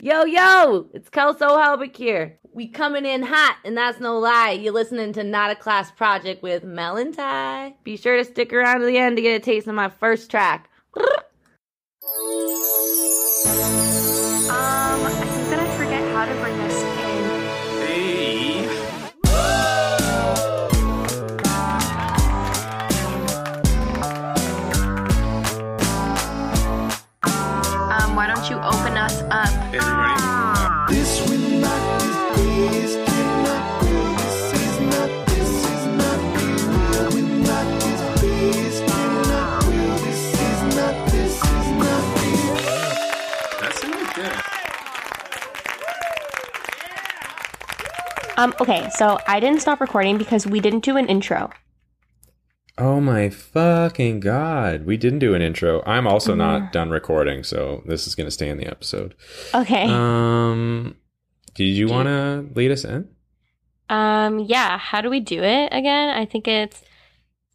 Yo, yo, it's Kelso Helbig here. We coming in hot, and that's no lie. You're listening to Not a Class Project with Mel and Ty. Be sure to stick around to the end to get a taste of my first track. Um, I think that I forget how to bring Um, okay, so I didn't stop recording because we didn't do an intro. Oh my fucking god. We didn't do an intro. I'm also Mm-hmm. not done recording, so this is going to stay in the episode. Okay. Um did you want to lead us in? Um, yeah, how do we do it again? I think it's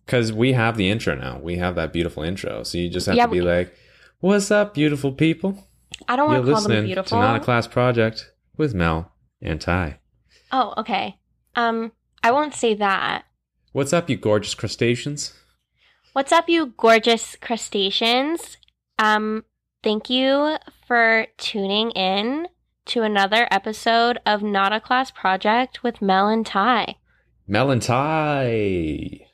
Cuz we have the intro now. We have that beautiful intro. So you just have Yeah, to be we- like, "What's up, beautiful people? I don't want to call them beautiful. to Not a Class Project with Mel and Ty. Oh, okay. Um, I won't say that. What's up, you gorgeous crustaceans? What's up, you gorgeous crustaceans? Um, thank you for tuning in to another episode of Not a Class Project with Mel and Ty. Mel and Ty.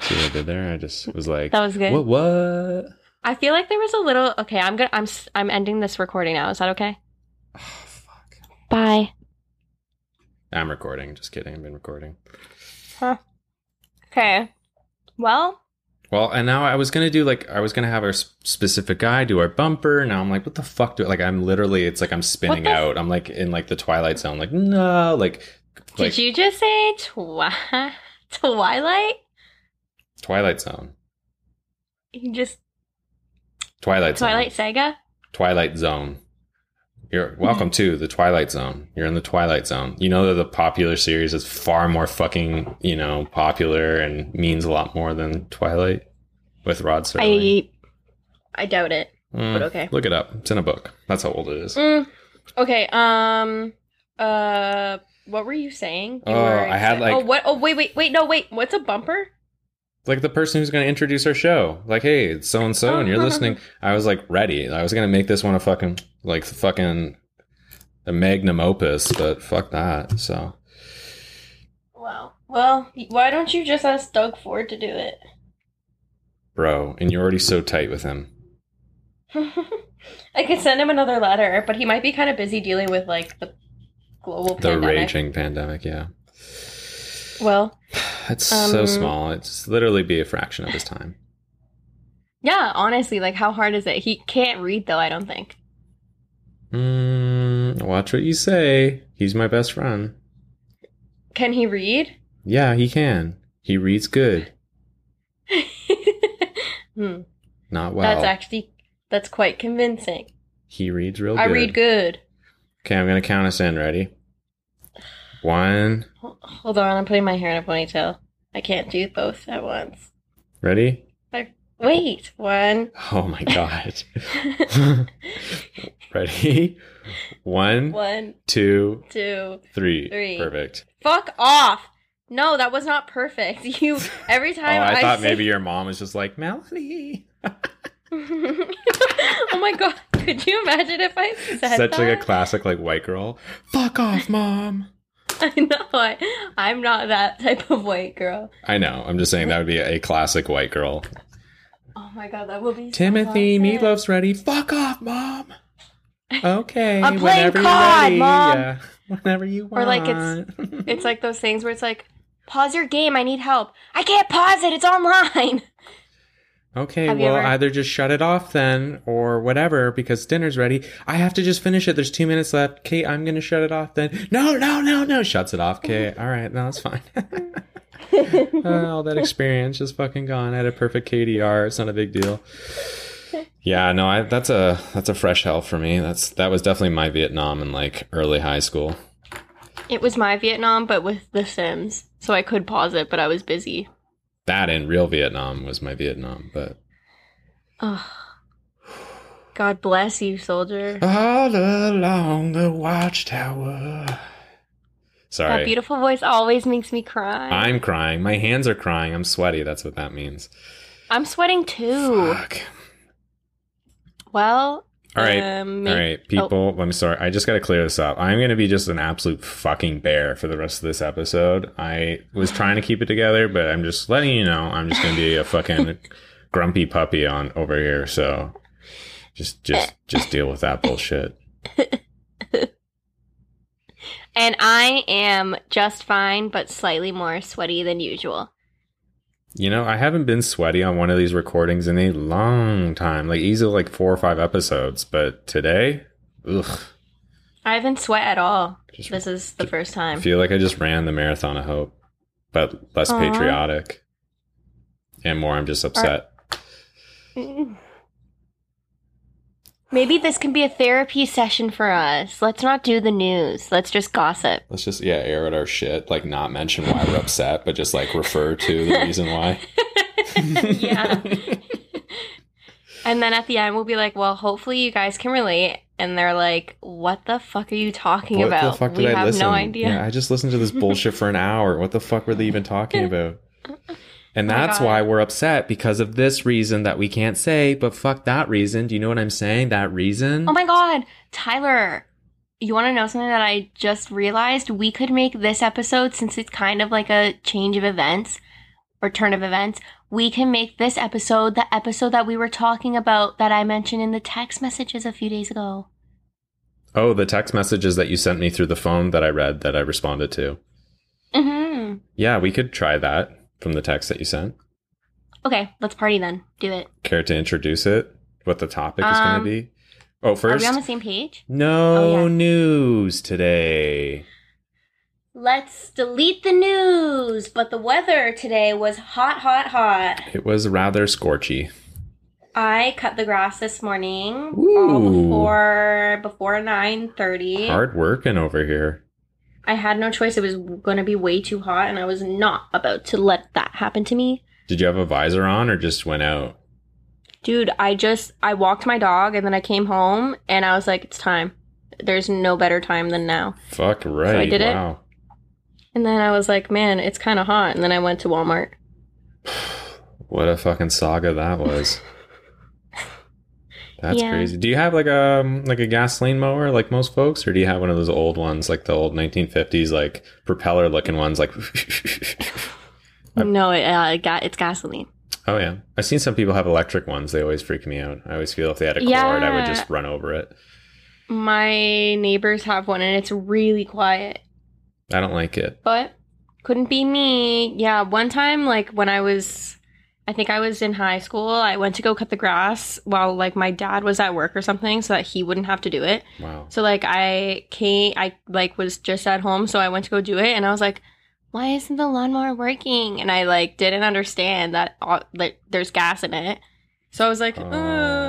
See what I did there? I just was like, That was good. What what? I feel like there was a little. Okay, I'm gonna. I'm. s- I'm ending this recording now. Is that okay? Oh, fuck. Bye. I'm recording. Just kidding. I've been recording. Huh. Okay. Well, Well, and now I was gonna do like I was gonna have our specific guy do our bumper. Now I'm like, what the fuck do I, like I'm literally it's like I'm spinning out. I'm like in like the Twilight Zone. Like no, like did like you just say twi- Twilight? Twilight Zone, You just Twilight Zone, Twilight Saga? Twilight Zone. You're welcome to the Twilight Zone. You're in the Twilight Zone. You know that the popular series is far more fucking you know popular and means a lot more than Twilight with Rod Serling. I I doubt it. Mm, but okay. Look it up. It's in a book. That's how old it is. Mm, okay. Um. Uh. What were you saying? You Oh, were I had, like- Oh, what? Oh, wait, wait, wait. No, wait. What's a bumper? Like the person who's going to introduce our show. Like, hey, it's so and so, and you're listening. I was like ready. I was going to make this one a fucking like fucking a magnum opus, but fuck that. So Wow. Well, why don't you just ask Doug Ford to do it? bro, and you're already so tight with him. I could send him another letter, but he might be kind of busy dealing with like the global The pandemic. raging pandemic, yeah. Well, It's so Um, small. It's literally be a fraction of his time. yeah. Honestly, like, how hard is it? He can't read though. I don't think. Mm, watch what you say. He's my best friend. Can he read? Yeah, he can. He reads good. hmm. Not well. That's actually that's quite convincing. he reads real I good. I read good. Okay, I'm gonna count us in. Ready? One. Hold on, I'm putting my hair in a ponytail. I can't do both at once. Ready? Wait, one. Oh my god. Ready? One, one, two, two. three. three. Perfect. Fuck off! No, that was not perfect. You every time Oh, time I, thought say- maybe your mom was just like Melanie. oh my god! Could you imagine if I said Such that? like a classic like white girl. Fuck off, mom. I know. I, I'm not that type of white girl. I know. I'm just saying that would be a classic white girl. Oh my god, that would be. so Timothy, classic. meatloaf's ready. Fuck off, mom. Okay. I'm playing whenever you're COD, ready. Mom. Yeah, whenever you want. Or like it's It's like those things where it's like, pause your game. I need help. I can't pause it. It's online. Okay, Have well, ever- either just shut it off then, or whatever, because dinner's ready. I have to just finish it. There's two minutes left. Kate, I'm gonna shut it off then. No, no, no, no. Shuts it off. Kate, all right, no, it's fine. Uh, all that experience just fucking gone. I had a perfect KDR. It's not a big deal. Yeah, no, I, that's a that's a fresh hell for me. That's that was definitely my Vietnam in like early high school. It was my Vietnam, but with The Sims. So I could pause it, but I was busy. That in real Vietnam was my Vietnam, but Ugh. God bless you, soldier. All along the watchtower. Sorry. That beautiful voice always makes me cry. I'm crying. My hands are crying. I'm sweaty. That's what that means. I'm sweating too. Fuck. Well, All right. um, All right, people. I'm sorry. I just got to clear this up. I'm going to be just an absolute fucking bear for the rest of this episode. I was trying to keep it together, but I'm just letting you know I'm just going to be a fucking grumpy puppy on over here. So just, just, just deal with that bullshit. And I am just fine, but slightly more sweaty than usual. You know, I haven't been sweaty on one of these recordings in a long time, like easily like four or five episodes. But today, ugh, I haven't sweat at all. Just- This is the first time. I feel like I just ran the marathon of hope, but less Aw. patriotic and more. I'm just upset. Mm. Maybe this can be a therapy session for us. Let's not do the news. Let's just gossip. Let's just yeah air out our shit, like not mention why we're upset, but just like refer to the reason why. yeah. and then at the end, we'll be like, well, hopefully you guys can relate. And they're like, what the fuck are you talking What about? the fuck did we I have listen? no idea. Yeah, I just listened to this bullshit for an hour. What the fuck were they even talking about? And Oh that's why we're upset because of this reason that we can't say, but fuck that reason. Do you know what I'm saying? That reason? Oh my god, Tyler, you want to know something that I just realized? We could make this episode, since it's kind of like a change of events or turn of events, we can make this episode the episode that we were talking about that I mentioned in the text messages a few days ago. Oh, the text messages that you sent me through the phone that I read that I responded to. hmm Yeah, we could try that from the text that you sent. Okay, let's party then. Do it. Care to introduce it? What the topic is going Um, to be? Oh, first. Are we on the same page? no Oh, yeah. news today. Let's delete the news. But the weather today was hot, hot, hot. It was rather scorchy. I cut the grass this morning Ooh. all before before nine thirty. Hard working over here. I had no choice. It was going to be way too hot, and I was not about to let that happen to me. Did you have a visor on or just went out? Dude, I just I walked my dog, and then I came home, and I was like, "It's time. There's no better time than now." Fuck right. I did it. And then I was like, "Man, it's kind of hot." And then I went to Walmart. What a fucking saga that was. That's Yeah. crazy. Do you have like a like a gasoline mower like most folks, or do you have one of those old ones like the old 1950s like propeller looking ones like? No, it, uh, got it's gasoline. oh yeah, I've seen some people have electric ones. They always freak me out. I always feel if they had a cord, I would just run over it. My neighbors have one, and it's really quiet. I don't like it. but couldn't be me. Yeah, one time, like when I was, I think I was in high school, I went to go cut the grass while like my dad was at work or something so that he wouldn't have to do it. Wow. So like I came, I like was just at home, so I went to go do it and I was like, why isn't the lawnmower working? And I like didn't understand that, all, that there's gas in it. So I was like, uh,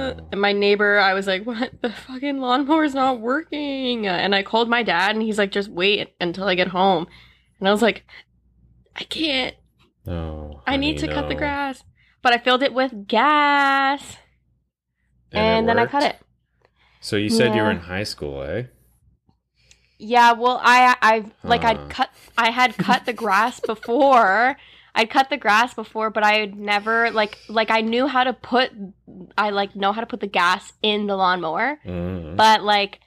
Oh. and my neighbor, I was like, what? The fucking lawnmower's not working. And I called my dad and he's like, just wait until I get home. And I was like, I can't. Oh, I need to honey, cut the grass. But I filled it with gas. And, it then I cut it. So you said you were in high school, eh? Yeah, well, I I like. I'd cut I had cut the grass before. I'd cut the grass before, but I had never like like I knew how to put I like know how to put the gas in the lawnmower, Mm. but like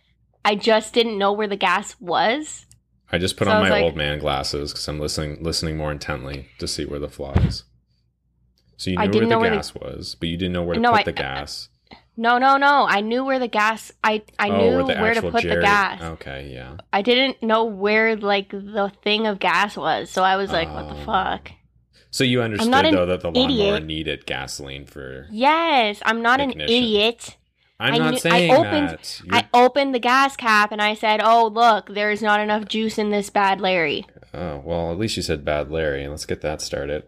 I just didn't know where the gas was. I just put So on my like- old man glasses because I'm listening listening more intently to see where the flaw is. So you knew where the where the- gas was, but you didn't know where to No, put I- the gas. No, no, no. I knew where the gas I I oh, knew where, where to put the gas. Okay, yeah. I didn't know where like the thing of gas was. So I was like, what the Oh. fuck? So you understood though that the lawnmower idiot. needed gasoline for. Yes, I'm not an idiot. I'm I not knew- I saying opened- that. You're- I opened the gas cap and I said, "Oh, look, there's not enough juice in this bad Larry." Oh well, at least you said bad Larry. Let's get that started.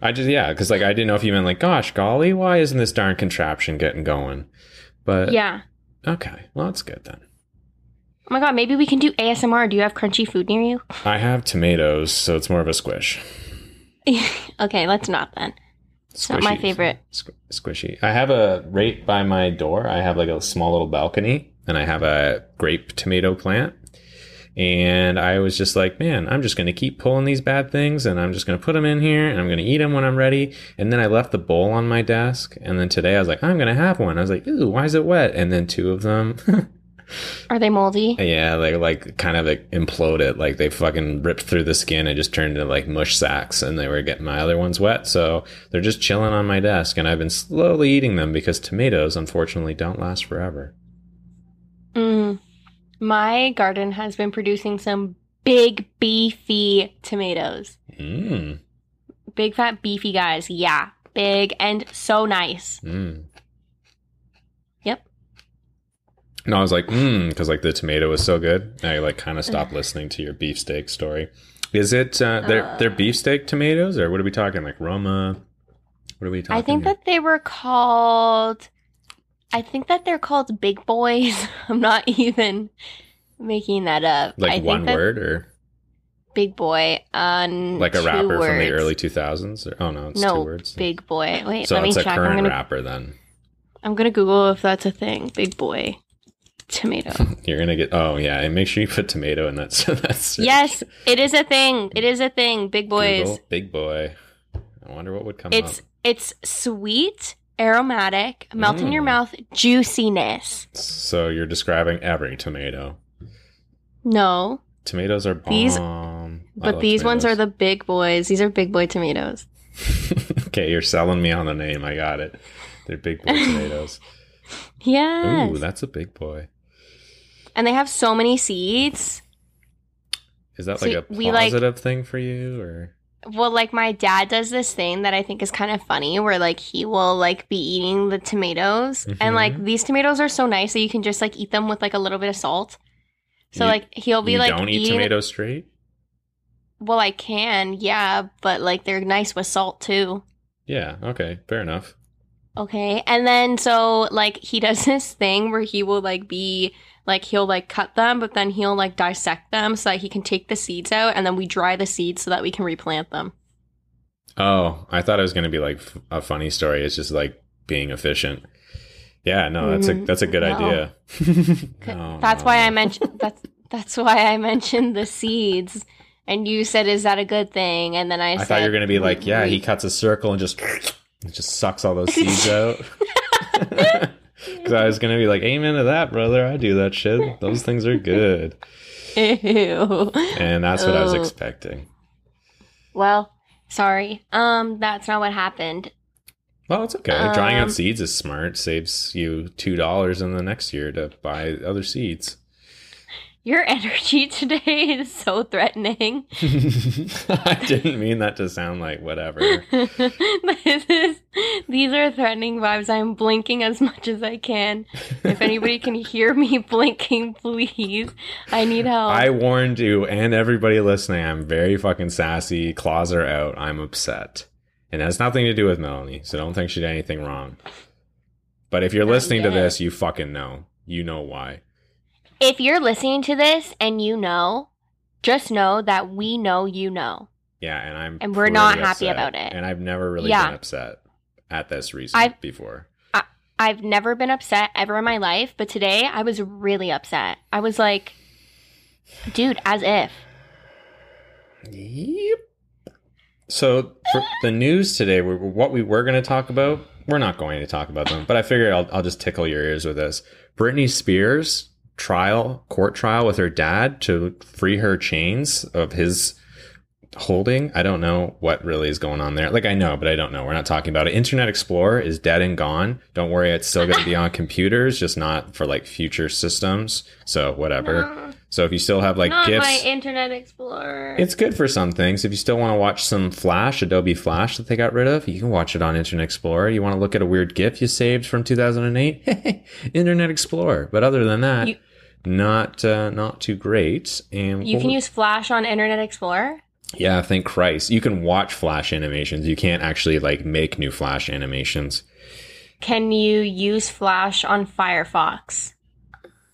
I just yeah, because like I didn't know if you meant like, gosh, golly, why isn't this darn contraption getting going? But Yeah. okay, well that's good then. Oh my god, maybe we can do ASMR. Do you have crunchy food near you? I have tomatoes, so it's more of a squish. okay, let's not then. It's not my favorite. Squ- squishy. I have a right by my door. I have like a small little balcony, and I have a grape tomato plant. And I was just like, man, I'm just going to keep pulling these bad things, and I'm just going to put them in here, and I'm going to eat them when I'm ready. And then I left the bowl on my desk, and then today I was like, I'm going to have one. I was like, ooh, why is it wet? And then two of them. Are they moldy? Yeah, they like kind of like imploded. Like they fucking ripped through the skin and just turned into like mush sacks, and they were getting my other ones wet. So they're just chilling on my desk, and I've been slowly eating them because tomatoes, unfortunately, don't last forever. Mm. My garden has been producing some big beefy tomatoes. Mm. Big fat beefy guys. Yeah. Big and so nice. Mm. Yep. No, I was like, mm, because like the tomato was so good. I like kind of stopped listening to your beefsteak story. Is it uh, they're they're beefsteak tomatoes, or what are we talking? Like Roma? What are we talking? I think here? that they were called I think that they're called big boys. I'm not even making that up. Like think one word or big boy on like a rapper from the early 2000s? Oh no, it's no, two words. big boy. Wait, so let me it's a check. I'm current gonna rapper then. I'm gonna Google if that's a thing. Big boy tomato. You're gonna get oh yeah, and make sure you put tomato in that. that's yes, it is a thing. It is a thing. Big boys. Google, big boy. I wonder what would come It's up. it's sweet, aromatic, melt in your Mm. mouth, juiciness. So you're describing every tomato. No, Tomatoes are bomb. These- but these ones are the big boys. These are big boy tomatoes. okay, you're selling me on the name. I got it. They're big boy tomatoes. Yeah. Ooh, that's a big boy. And they have so many seeds. Is that So like a we, like- positive thing for you, or Well, like my dad does this thing that I think is kind of funny where like he will like be eating the tomatoes and like Mhm. these tomatoes are so nice that you can just like eat them with like a little bit of salt. So You- like he'll be you like don't eat eating tomatoes straight? Well, I can, yeah, but like they're nice with salt too. Yeah. Okay. Fair enough. Okay. And then so like he does this thing where he will like be like he'll like cut them, but then he'll like dissect them so that he can take the seeds out and then we dry the seeds so that we can replant them. Oh, I thought it was going to be like f- a funny story. It's just like being efficient. Yeah, no, that's a Mm, that's a good no. idea. No, that's no, why. I mentioned that's that's why I mentioned the seeds. And you said, "Is that a good thing?" And then I, I said, thought you were going to be like, yeah, he cuts a circle and just it just sucks all those seeds out. Because I was going to be like, amen to that, brother. I do that shit. Those things are good, Ew. and that's what I was expecting. Well, sorry. Um, that's not what happened. Well, it's okay. Drying Um, out seeds is smart. Saves you two dollars in the next year to buy other seeds. Your energy today is so threatening. I didn't mean that to sound like whatever. this is, these are threatening vibes. I'm blinking as much as I can. If anybody can hear me blinking, please. I need help. I warned you and everybody listening. I'm very fucking sassy. Claws are out. I'm upset, and it has nothing to do with Melanie. So don't think she did anything wrong. But if you're Not listening to this, you fucking know. You know why. If you're listening to this and you know, just know that we know you know. Yeah, and I'm And we're not happy upset. about it. And I've never really Yeah. been upset at this reason I've- before. I've never been upset ever in my life, but today I was really upset. I was like, dude, as if. Yep. So for the news today, what we were going to talk about, we're not going to talk about them, but I figured I'll, I'll just tickle your ears with this. Britney Spears trial, court trial with her dad to free her chains of his holding. I don't know what really is going on there. Like I know, but I don't know. We're not talking about it. Internet Explorer is dead and gone. Don't worry, it's still going to be on computers, just not for like future systems. So whatever. So if you still have like Not gifts, my Internet Explorer. it's good for some things. If you still want to watch some Flash, Adobe Flash that they got rid of, you can watch it on Internet Explorer. You want to look at a weird GIF you saved from 2008? Internet Explorer. But other than that, You- not uh, not too great. And you can use Flash on Internet Explorer? yeah, thank Christ. You can watch Flash animations. You can't actually like make new Flash animations. Can you use Flash on Firefox?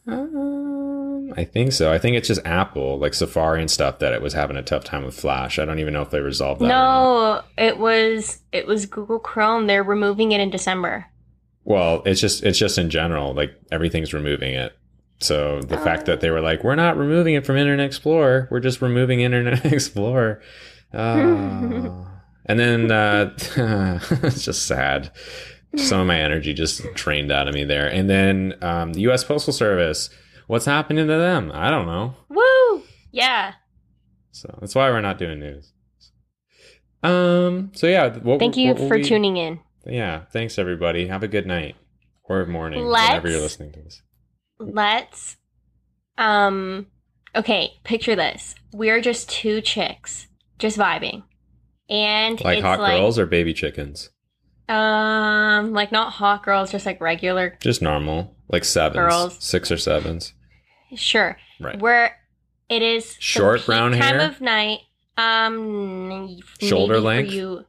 Um, I think so. I think it's just Apple, like Safari and stuff, that it was having a tough time with Flash. I don't even know if they resolved that. No, it was it was Google Chrome. They're removing it in December. Well, it's just it's just in general, like everything's removing it. So the fact that they were like, we're not removing it from Internet Explorer, we're just removing Internet Explorer. Uh, and then uh, it's just sad. Some of my energy just drained out of me there. And then um, the U.S. Postal Service, what's happening to them? I don't know. Woo! Yeah. So that's why we're not doing news. Um. So yeah. What, Thank you what will for we- tuning in. Yeah. Thanks everybody. Have a good night or morning whenever you're listening to this. Let's um okay, picture this. We're just two chicks just vibing. And Like it's hot like girls or baby chickens? um like not hot girls, just like regular Just normal, like sevens, Girls. six or sevens. sure. Right. Where it is Short brown time hair? of night. Um Shoulder length? You.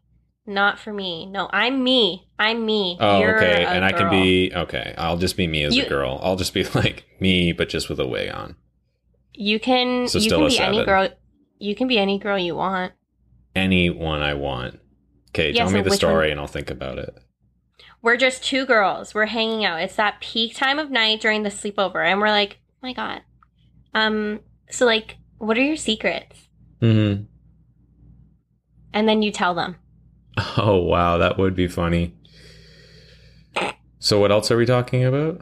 Not for me. No, I'm me. I'm me. Oh, You're okay. And I can be okay. I'll just be me as You- a girl. I'll just be like me, but just with a wig on. You can So you still can be any girl you can be any girl you want. Anyone I want. Okay, Yeah, tell me the which one- story and I'll think about it. We're just two girls. We're hanging out. It's that peak time of night during the sleepover, and we're like, oh my god. Um. So like, what are your secrets? hmm And then you tell them. Oh wow, that would be funny. So what else are we talking about?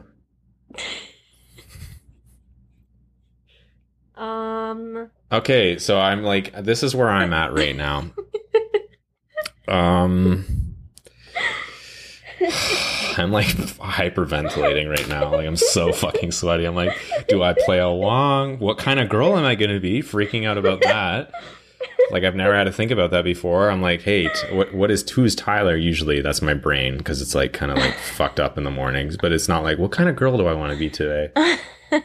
Um. Okay, so I'm like this is where I'm at right now. um I'm like hyperventilating right now. Like I'm so fucking sweaty. I'm like, do I play along? What kind of girl am I going to be? Freaking out about that. Like I've never had to think about that before. I'm like, hey, t- what what is who's Tyler? Usually that's my brain because it's like kind of like fucked up in the mornings. But it's not like what kind of girl do I want to be today?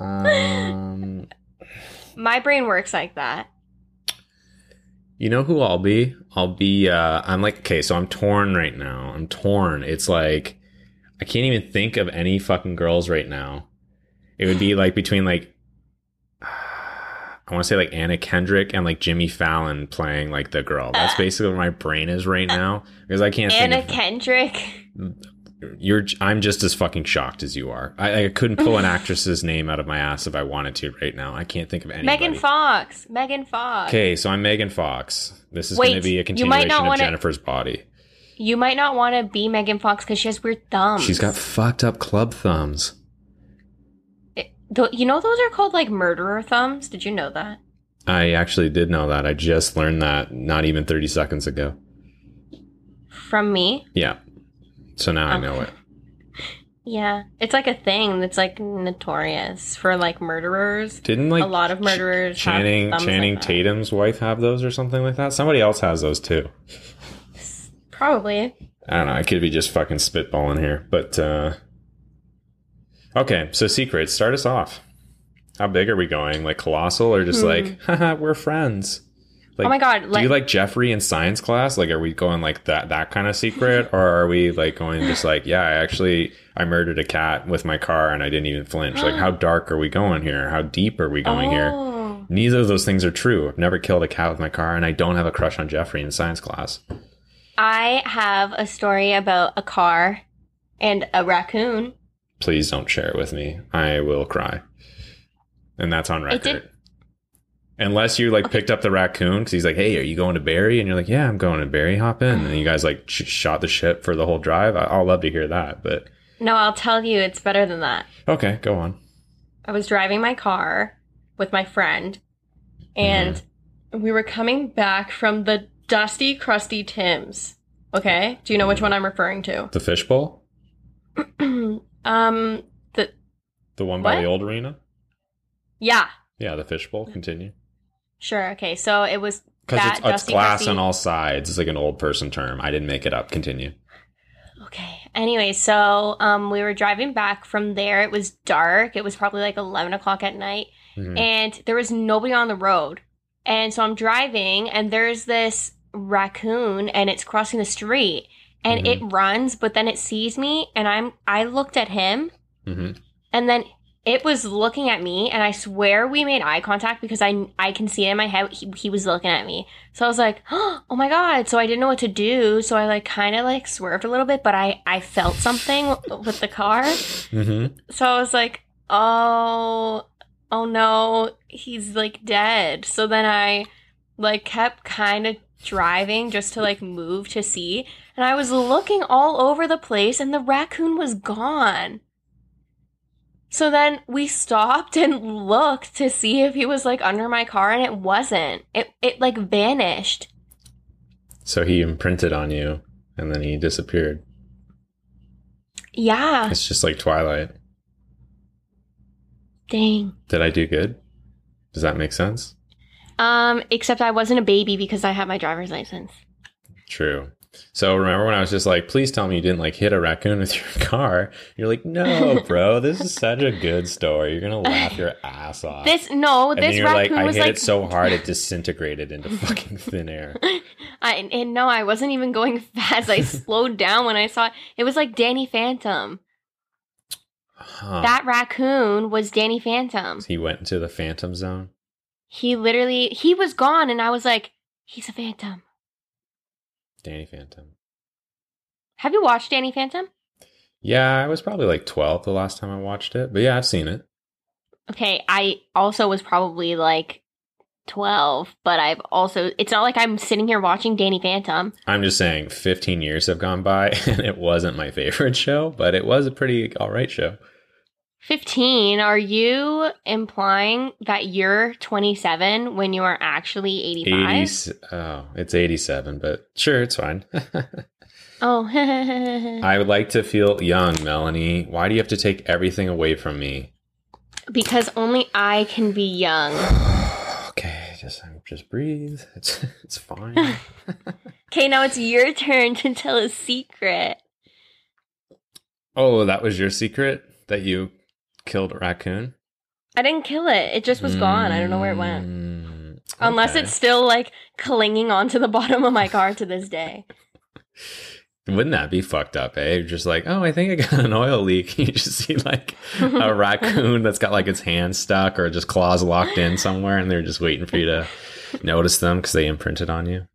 Um, My brain works like that. You know who I'll be? I'll be uh I'm like okay, so I'm torn right now. I'm torn. It's like I can't even think of any fucking girls right now. It would be like between like I want to say like Anna Kendrick and like Jimmy Fallon playing like the girl. That's uh, basically where my brain is right uh, now because I can't Anna Kendrick. you're I'm just as fucking shocked as you are. I, I couldn't pull an actress's name out of my ass if I wanted to right now. I can't think of anybody. Megan Fox. Megan Fox. Okay, so I'm Megan Fox. This is going to be a continuation of wanna- Jennifer's body. You might not want to be Megan Fox because she has weird thumbs. She's got fucked up club thumbs. You know those are called like murderer thumbs. Did you know that? I actually did know that. I just learned that not even 30 seconds ago. From me. Yeah. So now I know it. Yeah, it's like a thing that's like notorious for like murderers. Didn't like a lot of murderers. have Channing Channing like. Tatum's wife have those or something like that? Somebody else has those too. Probably. I don't know. I could be just fucking spitballing here, but uh Okay, so secrets. Start us off. How big are we going? Like colossal or just like, haha, we're friends? Like, Hmm. oh my god! Do you like Jeffrey in science class? Like, are we going like that that kind of secret, or are we like going just like, yeah, I actually I murdered a cat with my car and I didn't even flinch. Like, how dark are we going here? How deep are we going here? oh, Neither of those things are true. I've never killed a cat with my car, and I don't have a crush on Jeffrey in science class. I have a story about a car and a raccoon. Please don't share it with me. I will cry, and that's on record. Unless you like picked up the raccoon because he's like, "Hey, are you going to Barrie?" And you're like, "Yeah, I'm going to Barrie. Hop in." And you guys like sh- shot the shit for the whole drive. I- I'll love to hear that, but No, I'll tell you, it's better than that. okay, go on. I was driving my car with my friend, and mm-hmm. we were coming back from the dusty, crusty Tim's. Okay, do you know which mm-hmm. one I'm referring to? The fishbowl, um, the the one by What? the old arena. yeah, Yeah, the fishbowl. Continue. sure. Okay, so it was Because it's, it's glass crusty- on all sides. It's like an old person term. I didn't make it up. Continue. Okay. Anyway, so um, we were driving back from there. It was dark. It was probably like eleven o'clock at night, Mhm. and there was nobody on the road. And so I'm driving, and there's this raccoon, and it's crossing the street, and Mhm. it runs, but then it sees me, and I'm I looked at him, hmm and then it was looking at me, and I swear we made eye contact because I I can see it in my head. He, he was looking at me, so I was like, oh my god! So I didn't know what to do. So I like kind of like swerved a little bit, but I I felt something with the car. Mm-hmm. So I was like, oh, oh no, he's like dead. So then I like kept kind of driving just to like move to see. And I was looking all over the place and the raccoon was gone. So then we stopped and looked to see if he was like under my car and it wasn't. It it like vanished. So he imprinted on you, and then he disappeared. Yeah. It's just like Twilight. Dang. Did I do good? Does that make sense? Um except I wasn't a baby because I had my driver's license. True. So remember when I was just like, please tell me you didn't like hit a raccoon with your car? You're like, no, bro, this is such a good story. You're gonna laugh your ass off. This no, and this you're like, I was hit like it so hard it disintegrated into fucking thin air. I and no, I wasn't even going fast. I slowed down when I saw it. It was like Danny Phantom. Huh. That raccoon was Danny Phantom. he went into the phantom zone. He literally he was gone and I was like, he's a phantom. Danny Phantom. Have you watched Danny Phantom? Yeah, I was probably like 12 the last time I watched it, but yeah, I've seen it. Okay, I also was probably like 12, but I've also it's not like I'm sitting here watching Danny Phantom. I'm just saying 15 years have gone by and it wasn't my favorite show, but it was a pretty all right show. 15, are you implying that you're 27 when you are actually 85? 80, oh, it's 87, but sure, it's fine. Oh. I would like to feel young, Melanie. Why do you have to take everything away from me? because only I can be young. okay, just just breathe. It's it's fine. Okay, now it's your turn to tell a secret. oh, that was your secret that you killed a raccoon? I didn't kill it. It just was gone. I don't know where it went. Mm, Unless it's still like clinging onto the bottom of my car to this day. Wouldn't that be fucked up, eh? You're just like, oh, I think I got an oil leak. You just see like a raccoon that's got like its hand stuck or just claws locked in somewhere, and they're just waiting for you to notice them because they imprinted on you.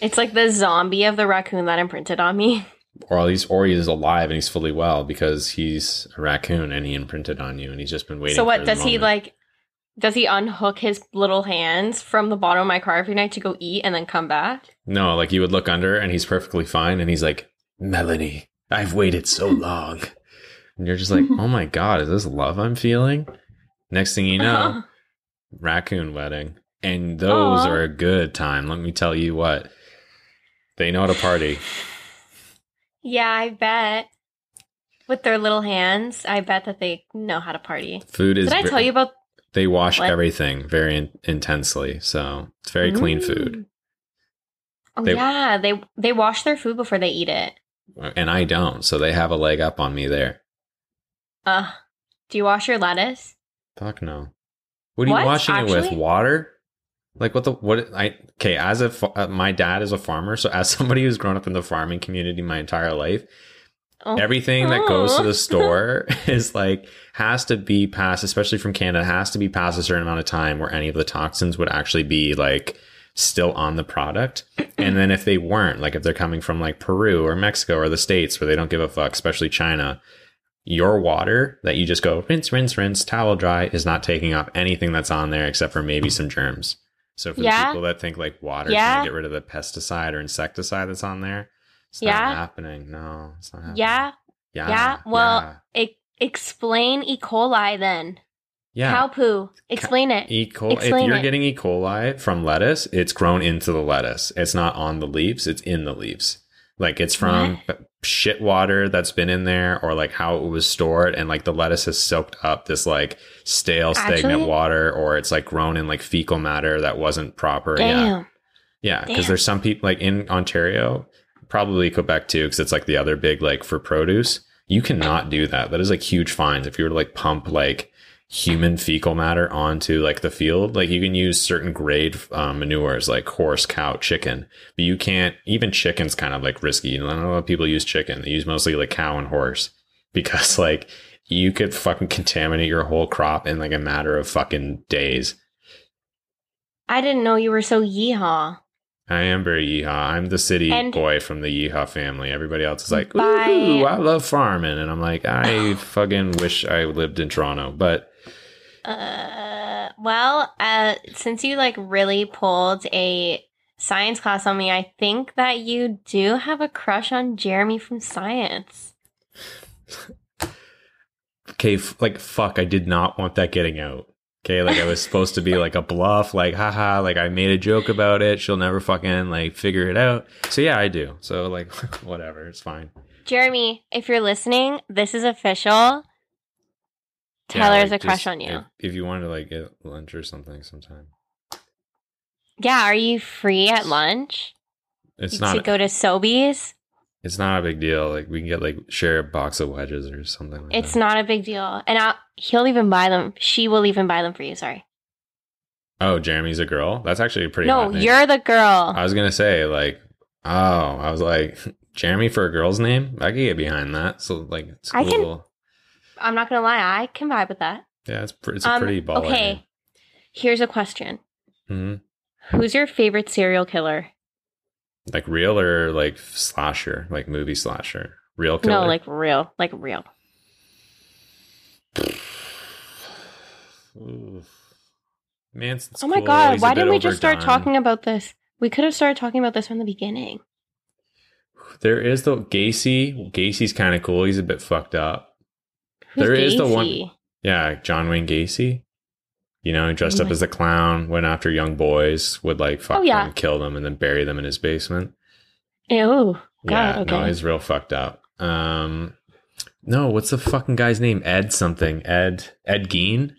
It's like the zombie of the raccoon that imprinted on me. Or he's or he's alive and he's fully well because he's a raccoon and he imprinted on you and he's just been waiting. so what does he like does he unhook his little hands from the bottom of my car every night to go eat and then come back? No, like you would look under and he's perfectly fine and he's like, Melanie, I've waited so long. And you're just like, oh my God, is this love I'm feeling? Next thing you know, raccoon wedding. And those are a good time. Let me tell you what. They know how to party. Yeah, I bet. With their little hands, I bet that they know how to party. Food is Did I tell you about they wash What? everything very in- intensely. So it's very clean food. Oh They- yeah, they they wash their food before they eat it. And I don't. So they have a leg up on me there. Uh, do you wash your lettuce? Fuck no. What are you What? washing it with? Water? Like what the what? I okay. As a uh, my dad is a farmer, so as somebody who's grown up in the farming community my entire life, Oh. everything that goes to Oh. the store is like has to be passed, especially from Canada, has to be past a certain amount of time where any of the toxins would actually be like still on the product. and then if they weren't, like if they're coming from like Peru or Mexico or the States where they don't give a fuck, especially China, your water that you just go rinse, rinse, rinse, towel dry is not taking off anything that's on there except for maybe some germs. So for Yeah. the people that think like water Yeah. gonna get rid of the pesticide or insecticide that's on there, it's Yeah. not happening. No, it's not happening. yeah, Yeah. yeah. Well, yeah. e- explain E. coli then. yeah. Cow poo. Explain it. E. coli. If you're it. getting E. coli from lettuce, it's grown into the lettuce. It's not on the leaves. It's in the leaves. Like it's from shit water that's been in there, or like how it was stored, and like the lettuce has soaked up this like stale, stagnant Actually? water, or it's like grown in like fecal matter that wasn't proper. Yeah, Damn. yeah. Because there's some people like in Ontario, probably Quebec too, because it's like the other big like for produce. You cannot do that. That is like huge fines if you were to like pump like human fecal matter onto like the field. Like you can use certain grade um, manures like horse, cow, chicken, but you can't. Even chicken's kind of like risky. I don't know if people use chicken. They use mostly like cow and horse because like you could fucking contaminate your whole crop in like a matter of fucking days. I didn't know you were so yeehaw. I am very yeehaw. I'm the city And- boy from the yeehaw family. Everybody else is like, By- ooh, I love farming. And I'm like, I fucking wish I lived in Toronto. But Uh, well, uh, since you like really pulled a science class on me, I think that you do have a crush on Jeremy from science. okay, f- like, fuck, I did not want that getting out. Okay, like I was supposed to be like a bluff, like, haha, like I made a joke about it. She'll never fucking like figure it out. So yeah, I do. So like, whatever, it's fine. Jeremy, if you're listening, this is official. Yeah, Taylor's like, a crush on you. If, if you wanted to like get lunch or something sometime, yeah, are you free at lunch? it's to not. go to Sobeys? It's not a big deal. Like we can get like share a box of wedges or something. Like It's that. not a big deal. And I'll, he'll even buy them. She will even buy them for you. Sorry. Oh, Jeremy's a girl. That's actually a pretty. no, you're the girl. I was gonna say like, oh, I was like, Jeremy for a girl's name. I could get behind that. So like, it's I can-. I'm not going to lie. I can vibe with that. Yeah, it's pr- it's a Um, pretty baller. okay. Here's a question. hmm Who's your favorite serial killer? Like real or like slasher, like movie slasher, real killer. No, like real. Like real. Manson's Oh my cool. god, He's why didn't we just start talking about this? We could have started talking about this from the beginning. There is the Gacy. Gacy's kind of cool. He's a bit fucked up. Who's There is the one- Yeah, John Wayne Gacy. You know, dressed Oh up as a clown, went after young boys, would like fuck Oh, yeah. them, kill them, and then bury them in his basement. Ew. yeah, God, no, he's real fucked up. Um, no, what's the fucking guy's name? Ed something. Ed Ed Gein.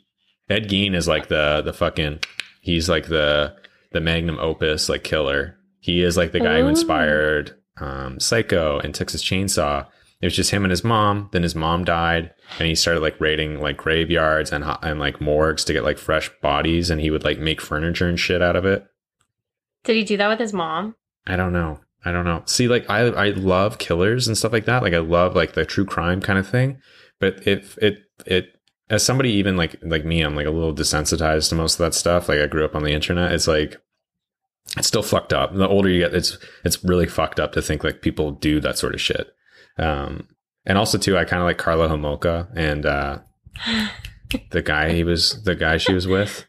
Ed Gein is like the the fucking. He's like the the magnum opus like killer. He is like the guy who inspired um, Psycho and Texas Chainsaw. It was just him and his mom. Then his mom died, and he started like raiding like graveyards and and like morgues to get like fresh bodies, and he would like make furniture and shit out of it. Did he do that with his mom? I don't know. I don't know. See, like I I love killers and stuff like that. Like I love like the true crime kind of thing. But if it it as somebody even like like me, I'm like a little desensitized to most of that stuff. Like I grew up on the internet. It's like it's still fucked up. The older you get, it's it's really fucked up to think like people do that sort of shit. Um and also too, I kind of like Karla Homolka and uh the guy he was the guy she was with.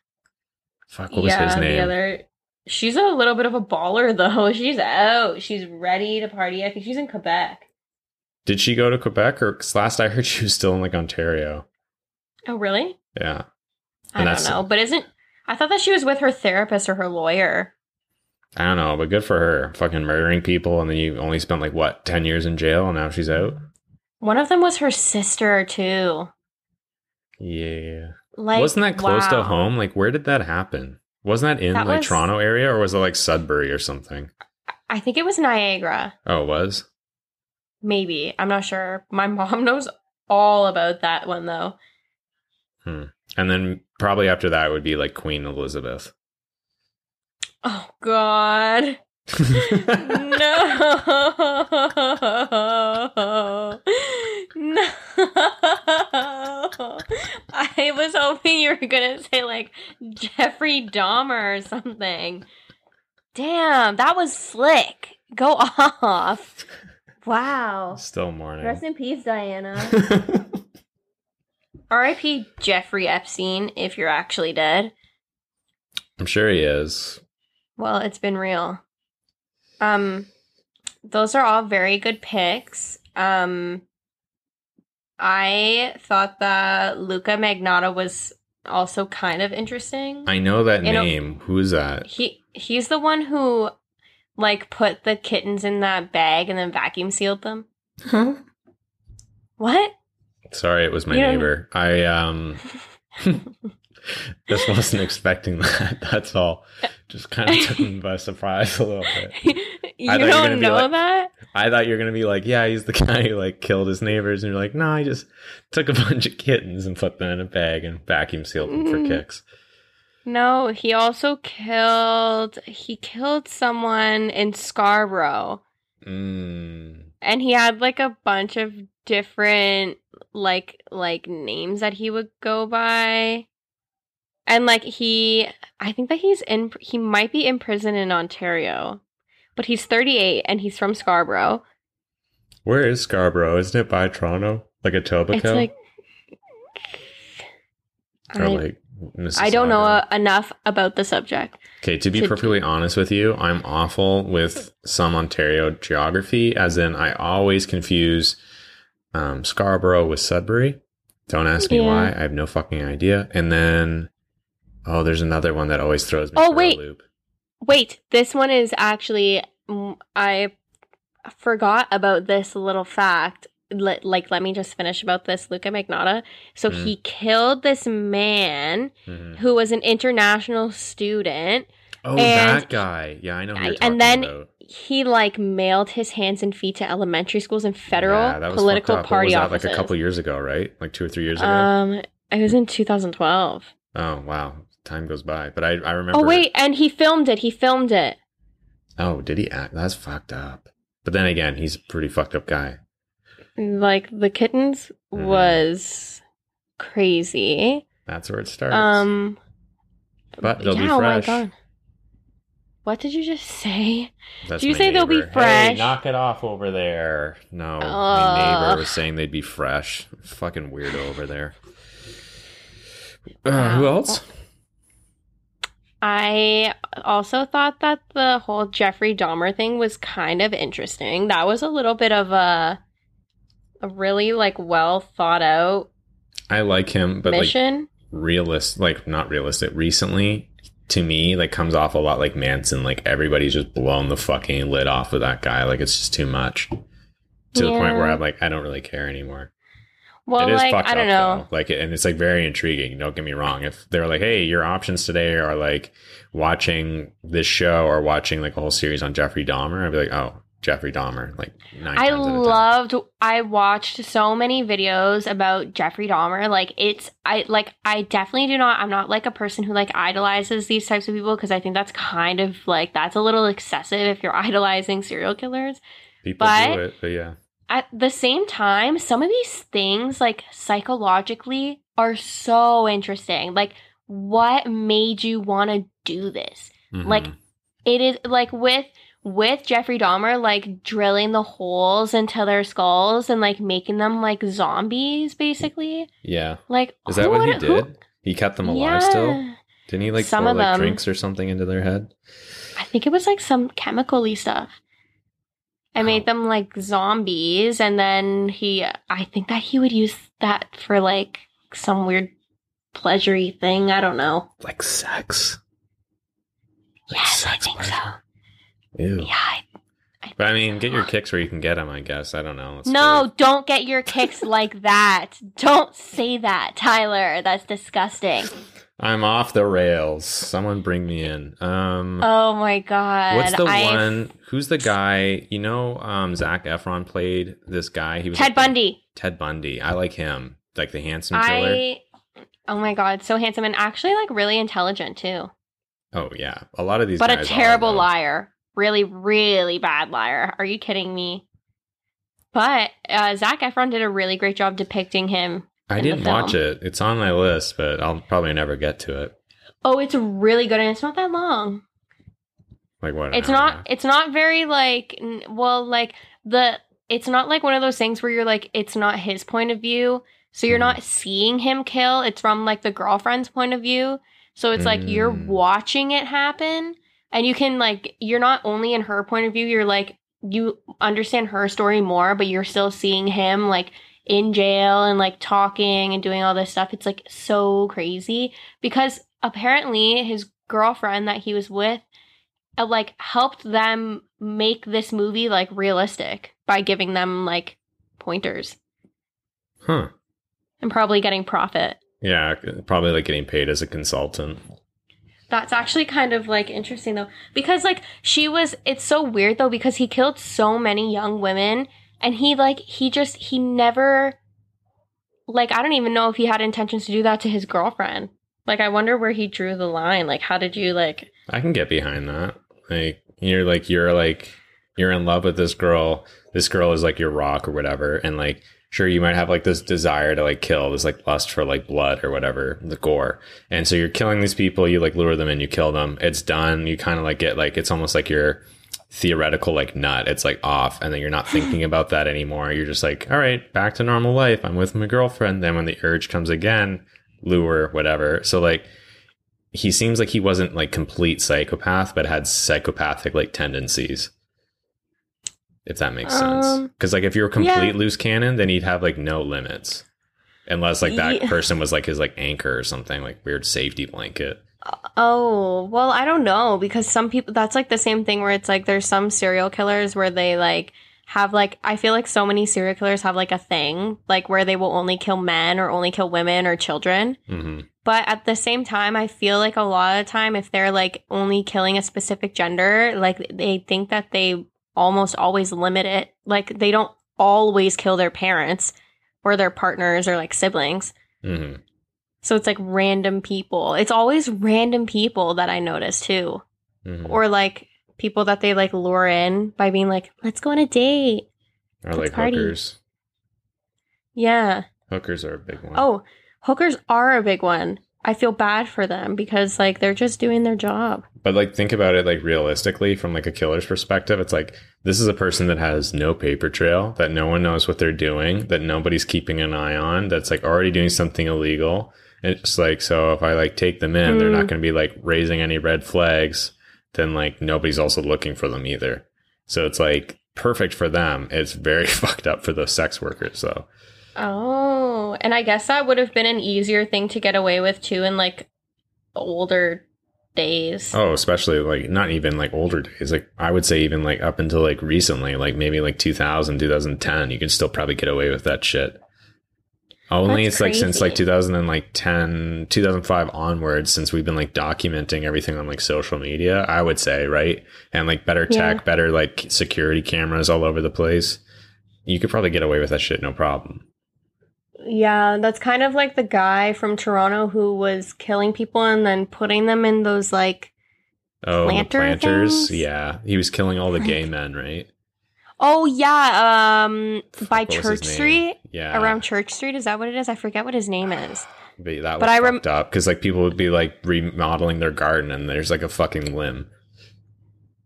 Fuck, what was his name? the other. She's a little bit of a baller though. She's out. She's ready to party. I think she's in Quebec. Did she go to Quebec or 'cause last I heard she was still in like Ontario? Oh, really? Yeah. I don't know. But isn't I thought that she was with her therapist or her lawyer. I don't know, but good for her. Fucking murdering people and then you only spent like what, 10 years in jail and now she's out? One of them was her sister too. Yeah. Like Wasn't that close to home? Like where did that happen? Wasn't that in That like was- Toronto area or was it like Sudbury or something? I think it was Niagara. Oh, it was? Maybe. I'm not sure. My mom knows all about that one though. Hmm. And then probably after that would be like Queen Elizabeth. Oh god. No. No. I was hoping you were going to say like Jeffrey Dahmer or something. Damn, that was slick. Go off. Wow. Still mourning. Rest in peace, Diana. R.I.P. Jeffrey Epstein, if you're actually dead. I'm sure he is. Well, it's been real. Um, those are all very good picks. Um, I thought that Luka Magnotta was also kind of interesting. I know that You know- name. Who's that? he he's the one who like put the kittens in that bag and then vacuum sealed them. Huh? What? Sorry, it was my You don't- neighbor. I um just wasn't expecting that. That's all. Just kind of took me by surprise a little bit. you I thought you were gonna don't know like- that? I thought you were gonna be like, yeah, he's the guy who like killed his neighbors, and you're like, no, he just took a bunch of kittens and put them in a bag and vacuum sealed them for Mm. kicks. No, he also killed he killed someone in Scarborough Mm. and he had like a bunch of different like like names that he would go by. And like he I think that he's in he might be in prison in Ontario. But he's 38 and he's from Scarborough. Where is Scarborough? Isn't it by Toronto? Like Etobicoke? It's like or I, like I don't know enough about the subject. Okay, to be to- perfectly honest with you, I'm awful with some Ontario geography, as in I always confuse um, Scarborough with Sudbury. Don't ask me Yeah. why. I have no fucking idea. And then, oh, there's another one that always throws me Oh, wait. a loop. Wait, this one is actually mm, I forgot about this little fact. Let, like, let me just finish about this Luka Magnotta. So Mm. he killed this man Mhm. who was an international student. Oh, And- that guy. Yeah, I know who you're and then about. He like mailed his hands and feet to elementary schools and federal Yeah, political fucked up. What party that, offices. Like a couple years ago, right? Like two or three years ago. um, it was in 2012. oh wow, time goes by. But I, I remember. Oh wait, and he filmed it. He filmed it. Oh, did he act? That's fucked up. But then again, he's a pretty fucked up guy. Like the kittens Mhm. was crazy. That's where it starts. Um, But they'll be yeah, oh my fresh. god. What did you just say? That's Do you say they'll be neighbor. Hey, fresh? knock it off over there. No, my neighbor was saying they'd be fresh. Fucking weirdo over there. Uh, who else? I also thought that the whole Jeffrey Dahmer thing was kind of interesting. That was a little bit of a a really like well thought out I like him, but like mission. realist, like not realistic. Recently, to me, like comes off a lot like Manson. Like everybody's just blown the fucking lid off of that guy. Like it's just too much. To the point where I'm like, I don't really care anymore. Well, it is like fucked I don't up, know. though. Like, and it's like very intriguing. Don't get me wrong. If they're like, "Hey, your options today are like watching this show or watching like a whole series on Jeffrey Dahmer," I'd be like, "Oh, Jeffrey Dahmer!" Like nine I times out of ten. loved I watched so many videos about Jeffrey Dahmer. Like it's I like I definitely do not I'm not like a person who like idolizes these types of people because I think that's kind of like that's a little excessive if you're idolizing serial killers. People but- do it, but yeah, At the same time, some of these things like psychologically are so interesting. Like what made you want to do this? Mhm. Like it is like with with Jeffrey Dahmer like drilling the holes into their skulls and like making them like zombies basically. yeah. Like Is that what he would- who- did? He kept them alive still. Didn't he like Some pour of like them. drinks or something into their head? I think it was like some chemically stuff. I made them like zombies and then he I think that he would use that for like some weird pleasury thing. I don't know. Like sex. Like Yes, I sex think pleasure. so. Ew. Yeah. I- But I mean, get your kicks where you can get them. I guess I don't know. Let's No, do don't get your kicks like that. Don't say that, Tyler. That's disgusting. I'm off the rails. Someone bring me in. Um, Oh my god. what's the I- one? Who's the guy? You know, um, Zac Efron played this guy. He was Ted like Bundy. Ted Bundy. I like him, like the handsome killer. I Oh my god, so handsome and actually like really intelligent too. Oh yeah, a lot of these. but a are, terrible though. liar. Really, really bad liar. Are you kidding me? But uh, Zac Efron did a really great job depicting him. I didn't watch it. It's on my list, but I'll probably never get to it. Oh, it's really good and it's not that long. Like what? It's hour and a not it's not very like well like the it's not like one of those things where you're like it's not his point of view. So you're Mhm. not seeing him kill. It's from like the girlfriend's point of view. So it's like you're Mm. watching it happen and you can like you're not only in her point of view, you're like you understand her story more, but you're still seeing him like in jail and like talking and doing all this stuff. It's like so crazy because apparently his girlfriend that he was with uh, like helped them make this movie like realistic by giving them like pointers Huh? and probably getting profit. Yeah, probably like getting paid as a consultant. That's actually kind of like interesting though because like she was it's so weird though because he killed so many young women and he like he just he never like I don't even know if he had intentions to do that to his girlfriend. Like I wonder where he drew the line. Like how did you like I can get behind that. Like you're like you're like you're in love with this girl. This girl is like your rock or whatever, and like sure you might have like this desire to like kill, this like lust for like blood or whatever, the gore. And so you're killing these people, you like lure them in, you kill them. It's done. You kind of like get like it's almost like your theoretical like nut. It's like off, and then you're not thinking about that anymore. You're just like, all right, back to normal life. I'm with my girlfriend. Then when the urge comes again, lure, whatever. So like he seems like he wasn't like complete psychopath, but had psychopathic like tendencies. If that makes sense. Um, Because like if you're a complete yeah. loose cannon, then he'd have like no limits. Unless like that Ye- person was like his like anchor or something, like weird safety blanket. Oh, well, I don't know because some people that's like the same thing where it's like there's some serial killers where they like have like I feel like so many serial killers have like a thing like where they will only kill men or only kill women or children. hmm But at the same time, I feel like a lot of the time if they're like only killing a specific gender, like they think that they almost always limit it. Like they don't always kill their parents or their partners or like siblings. hmm So it's like random people. It's always random people that I notice too. hmm Or like people that they like lure in by being like, let's go on a date. Or let's like party. hookers. Yeah. Hookers are a big one. Oh, hookers are a big one. I feel bad for them because like they're just doing their job. But like think about it like realistically from like a killer's perspective, it's like this is a person that has no paper trail, that no one knows what they're doing, that nobody's keeping an eye on, that's like already doing something illegal. It's like so if I like take them in, they're not Mm. gonna be like raising any red flags, then like nobody's also looking for them either. So it's like perfect for them. It's very fucked up for those sex workers though. Oh, and I guess that would have been an easier thing to get away with too in like older days. Oh, especially like not even like older days. Like I would say even like up until like recently, like maybe like 2000, 2010, you can still probably get away with that shit. Only That's it's like since like crazy. 2010, 2005 onwards, since we've been like documenting everything on like social media, I would say, right? And like better Yeah. tech, better like security cameras all over the place. You could probably get away with that shit, no problem. Yeah, that's kind of like the guy from Toronto who was killing people and then putting them in those like Oh, the planters. things? Yeah. He was killing all the gay men, right? Oh yeah, um by What Church? Street? Yeah. Around Church Street, is that what it is? I forget what his name is. But that was But I rem- fucked up because like people would be like remodeling their garden and there's like a fucking limb.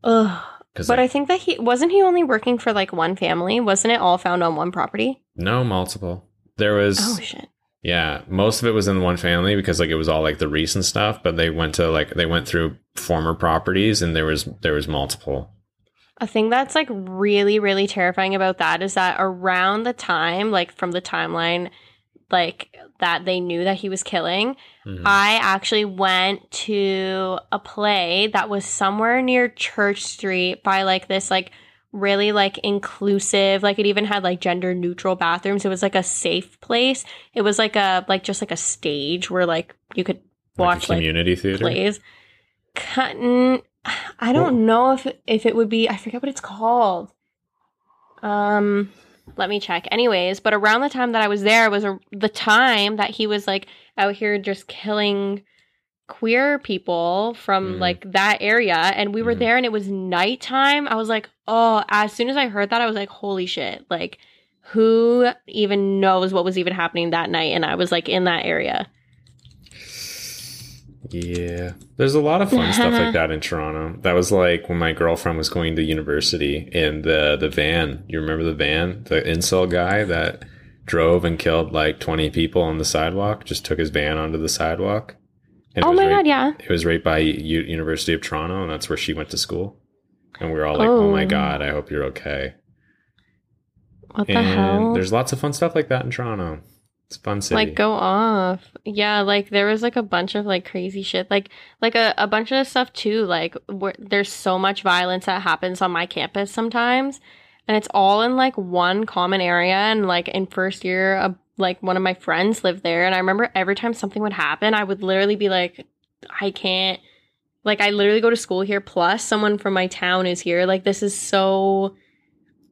Ugh. But I think that he wasn't he only working for like one family? Wasn't it all found on one property? no multiple. There was Oh shit. yeah, most of it was in one family because like it was all like the recent stuff. But they went to like they went through former properties and there was there was multiple. A thing that's like really, really terrifying about that is that around the time, like from the timeline, like that they knew that he was killing, Mhm. I actually went to a play that was somewhere near Church Street by like this like really like inclusive like it even had like gender neutral bathrooms it was like a safe place it was like a like just like a stage where like you could like watch like community theater. plays. I don't know if if it would be. I forget what it's called. Um, let me check. Anyways, but around the time that I was there was a, the time that he was like out here just killing queer people from Mhm. like that area and we were Mhm. there and it was nighttime i was like oh as soon as i heard that i was like holy shit like who even knows what was even happening that night and i was like in that area Yeah. There's a lot of fun stuff like that in Toronto. That was like when my girlfriend was going to university in the the van. You remember the van? The incel guy that drove and killed like 20 people on the sidewalk, just took his van onto the sidewalk. And oh my right, god yeah It was right by U- University of Toronto and that's where she went to school. And we were all like, "Oh, my Oh. god, I hope you're okay." what the hell there's lots of fun stuff like that in Toronto. It's a fun city. like go off yeah like there was like a bunch of like crazy shit like like a, a bunch of stuff too like where there's so much violence that happens on my campus sometimes and it's all in like one common area and like in first year uh, like one of my friends lived there and i remember every time something would happen i would literally be like i can't like i literally go to school here plus someone from my town is here like this is so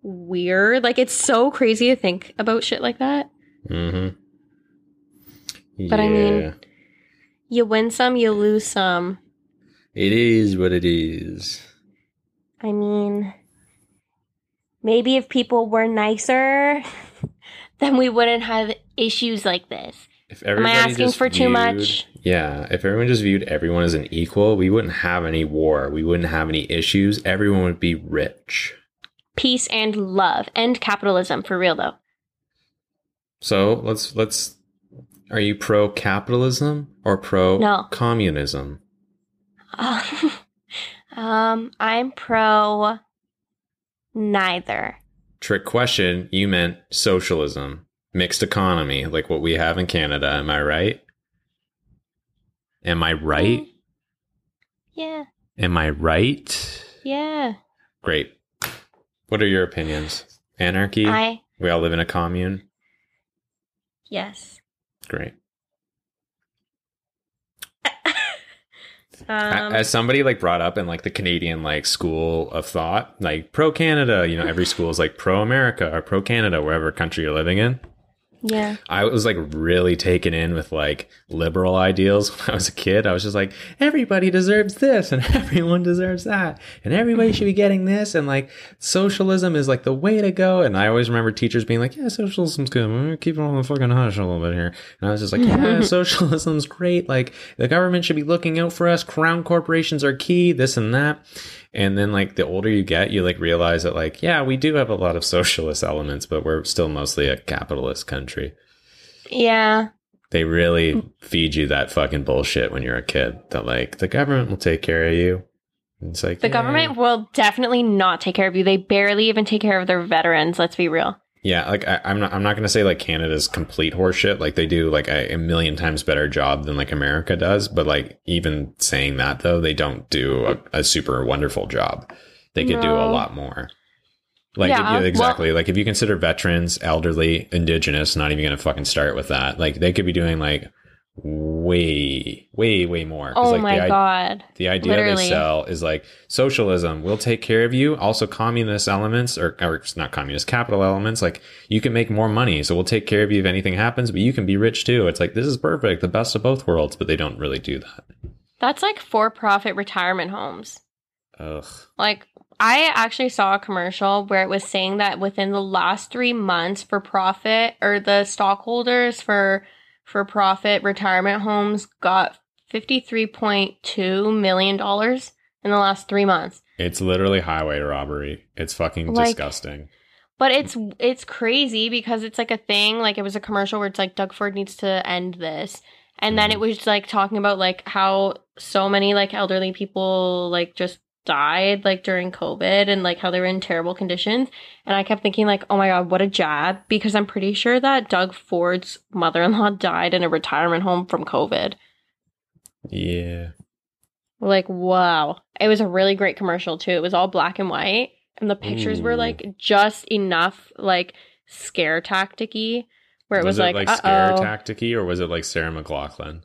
weird like it's so crazy to think about shit like that Mhm. But I mean- you win some you lose some it is what it is. I mean, maybe if people were nicer, then we wouldn't have issues like this. If Am I asking for too much? Yeah, if everyone just viewed everyone as an equal, we wouldn't have any war. We wouldn't have any issues. Everyone would be rich. Peace and love. End capitalism for real though. So let's let's. Are you pro capitalism or pro No. communism? um, I'm pro neither. Trick question. You meant socialism, mixed economy, like what we have in Canada. Am I right? Am I right? Mm. Yeah, Am I right? yeah. Great. What are your opinions? Anarchy? I we all live in a commune? yes. Great. Um, as somebody like brought up in like the Canadian like school of thought, like pro Canada, you know, every school is like pro America or pro Canada, wherever country you're living in. Yeah. I was like really taken in with like liberal ideals when I was a kid. I was just like, everybody deserves this and everyone deserves that. And everybody should be getting this. And like socialism is like the way to go. And I always remember teachers being like, yeah, socialism's good. We're gonna keep it on the fucking hush a little bit here. And I was just like, yeah, socialism's great. Like the government should be looking out for us. Crown corporations are key, this and that. And then like the older you get, you like realize that like, yeah, we do have a lot of socialist elements, but we're still mostly a capitalist country. Yeah. They really feed you that fucking bullshit when you're a kid that like the government will take care of you. It's like The yeah. government will definitely not take care of you. They barely even take care of their veterans, let's be real. Yeah, like I, I'm not. I'm not gonna say like Canada's complete horseshit. Like they do like a, a million times better job than like America does. But like even saying that though, they don't do a, a super wonderful job. They could do a lot more. Like Yeah, yeah, well- exactly. like if you consider veterans, elderly, indigenous, not even gonna fucking start with that. Like they could be doing like way, way, way more. Oh like, my the, god. The idea Literally. they sell is like socialism We'll take care of you. Also, communist elements or, or it's not communist capital elements. Like you can make more money, so we'll take care of you if anything happens, but you can be rich too. It's like this is perfect, the best of both worlds. But they don't really do that. That's like for profit retirement homes. Ugh. Like, I actually saw a commercial where it was saying that within the last three months for profit or the stockholders for for profit retirement homes got fifty three point two million dollars in the last three months. It's literally highway robbery. It's fucking Like- disgusting. But it's it's crazy because it's like a thing. Like it was a commercial where it's like Doug Ford needs to end this, and then Mhm. it was like talking about like how so many like elderly people like just died like during COVID and like how they were in terrible conditions. And I kept thinking like, oh my god, what a jab! Because I'm pretty sure that Doug Ford's mother-in-law died in a retirement home from COVID. Yeah. Like wow, it was a really great commercial too. It was all black and white, and the pictures were like just enough like scare tacticy, where it was, like, like uh scare tacticy or was it like Sarah McLachlan?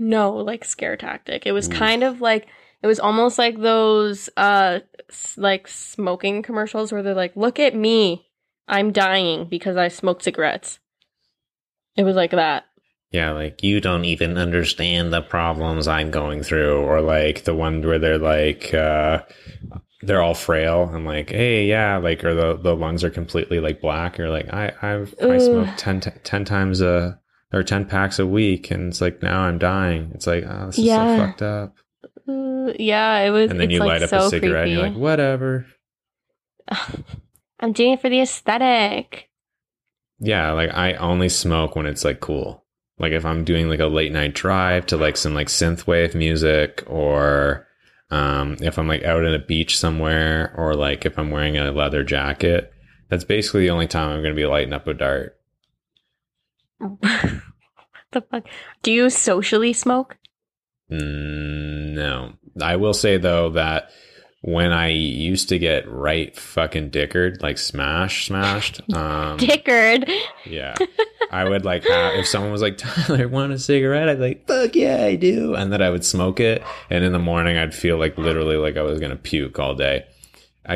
no, like scare tactic. It was Oof. kind of like it was almost like those uh like smoking commercials where they're like, "Look at me, I'm dying because I smoked cigarettes." It was like that. Yeah, like you don't even understand the problems I'm going through, or like the one where they're like uh they're all frail and like, hey, yeah, like or the the lungs are completely like black, or like I I've I Ugh. smoke 10, t- 10 times a or ten packs a week, and it's like now I'm dying. It's like oh, this is Yeah. so fucked up. Yeah, it was. And then it's, you like, light up so a cigarette, and you're like, whatever. I'm doing it for the aesthetic. Yeah, like I only smoke when it's like cool. Like if I'm doing like a late night drive to like some like synthwave music or um if I'm like out at a beach somewhere or like if I'm wearing a leather jacket, that's basically the only time I'm going to be lighting up a dart. what the fuck? Do you socially smoke? Mm, no. I will say though that when I used to get right fucking dickered, like smash smashed, um Dickard. Yeah. I would like have, if someone was like, Tyler, want a cigarette? I'd be like, fuck yeah, I do. And then I would smoke it. And in the morning, I'd feel like literally like I was going to puke all day. I.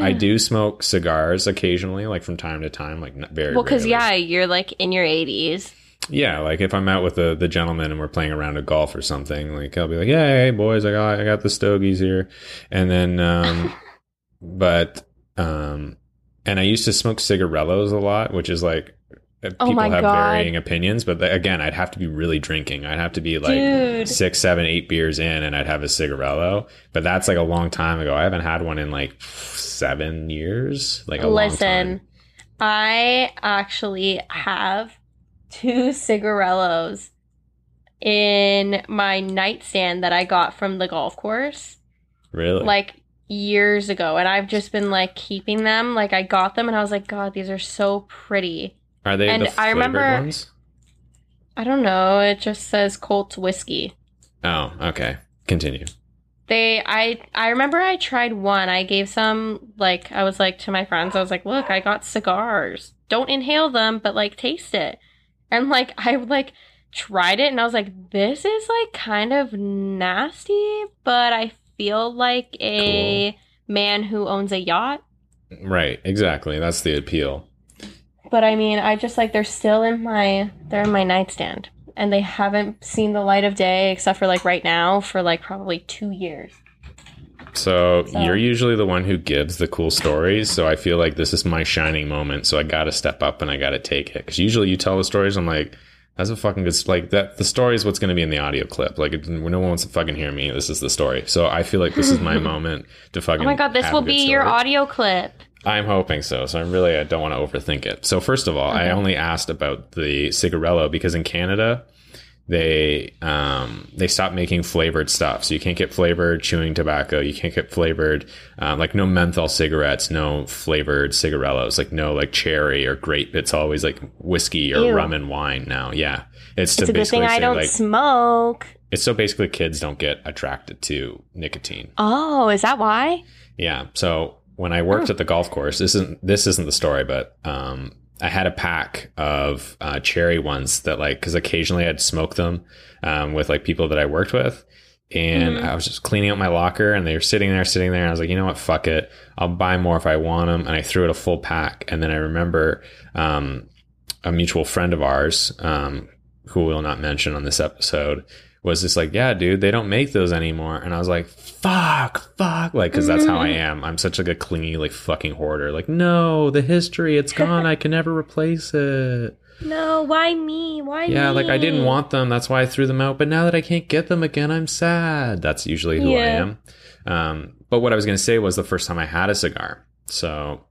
I, I do smoke cigars occasionally, like from time to time, like not very Well, because yeah, you're like in your 80s. Yeah, like if I'm out with the, the gentleman and we're playing around a round of golf or something, like I'll be like, hey boys, I got I got the stogies here, and then um, but um, and I used to smoke cigarellos a lot, which is like uh, Oh people my have God. varying opinions, but again, I'd have to be really drinking. I'd have to be like Dude. six, seven, eight beers in, and I'd have a cigarello. But that's like a long time ago. I haven't had one in like seven years. Like Listen. I actually have two cigarellos in my nightstand that I got from the golf course Really? like years ago and I've just been like keeping them like I got them and I was like god these are so pretty. Are they and the I remember- ones? I don't know, it just says Colts whiskey. Oh, okay. Continue. They I I remember I tried one. I gave some like I was like to my friends, I was like, "Look, I got cigars. Don't inhale them, but like taste it." And like I like tried it and I was like, "This is like kind of nasty, but I feel like a man who owns a yacht." Right. Exactly. That's the appeal. But I mean, I just like they're still in my they're in my nightstand and they haven't seen the light of day except for like right now for like probably 2 years. So, So- you're usually the one who gives the cool stories. So I feel like this is my shining moment. So I got to step up and I got to take it. Because usually you tell the stories, I'm like, that's a fucking good. Like that. The story is what's going to be in the audio clip. Like it, no one wants to fucking hear me. This is the story. So I feel like this is my moment to fucking. Oh my god, this will be your audio clip. I'm hoping so. So I'm really I don't want to overthink it. So first of all, I only asked about the cigarello because in Canada they um they stopped making flavored stuff. So you can't get flavored chewing tobacco. You can't get flavored um, like no menthol cigarettes, no flavored cigarellos, like no like cherry or grape. It's always like whiskey or Ew. rum and wine now. Yeah. It's, to It's a good thing I say, don't like smoke. it's so basically kids don't get attracted to nicotine. Oh, is that why? Yeah. So when I worked at the golf course, this isn't this isn't the story, but um, I had a pack of uh, cherry ones that like because occasionally I'd smoke them um, with like people that I worked with. And Mhm. I was just cleaning out my locker, and they were sitting there, sitting there. And I was like, you know what, fuck it, I'll buy more if I want them. And I threw it a full pack. And then I remember um, a mutual friend of ours, um, who we'll not mention on this episode, was just like, yeah, dude, they don't make those anymore. And I was like, fuck, fuck. Like, cause that's how I am. I'm such like a clingy, like fucking hoarder. Like, no, the history, it's gone. I can never replace it. No, why me? Why Yeah, me? like I didn't want them. That's why I threw them out. But now that I can't get them again, I'm sad. That's usually who I am. Um, but what I was going to say was the first time I had a cigar. So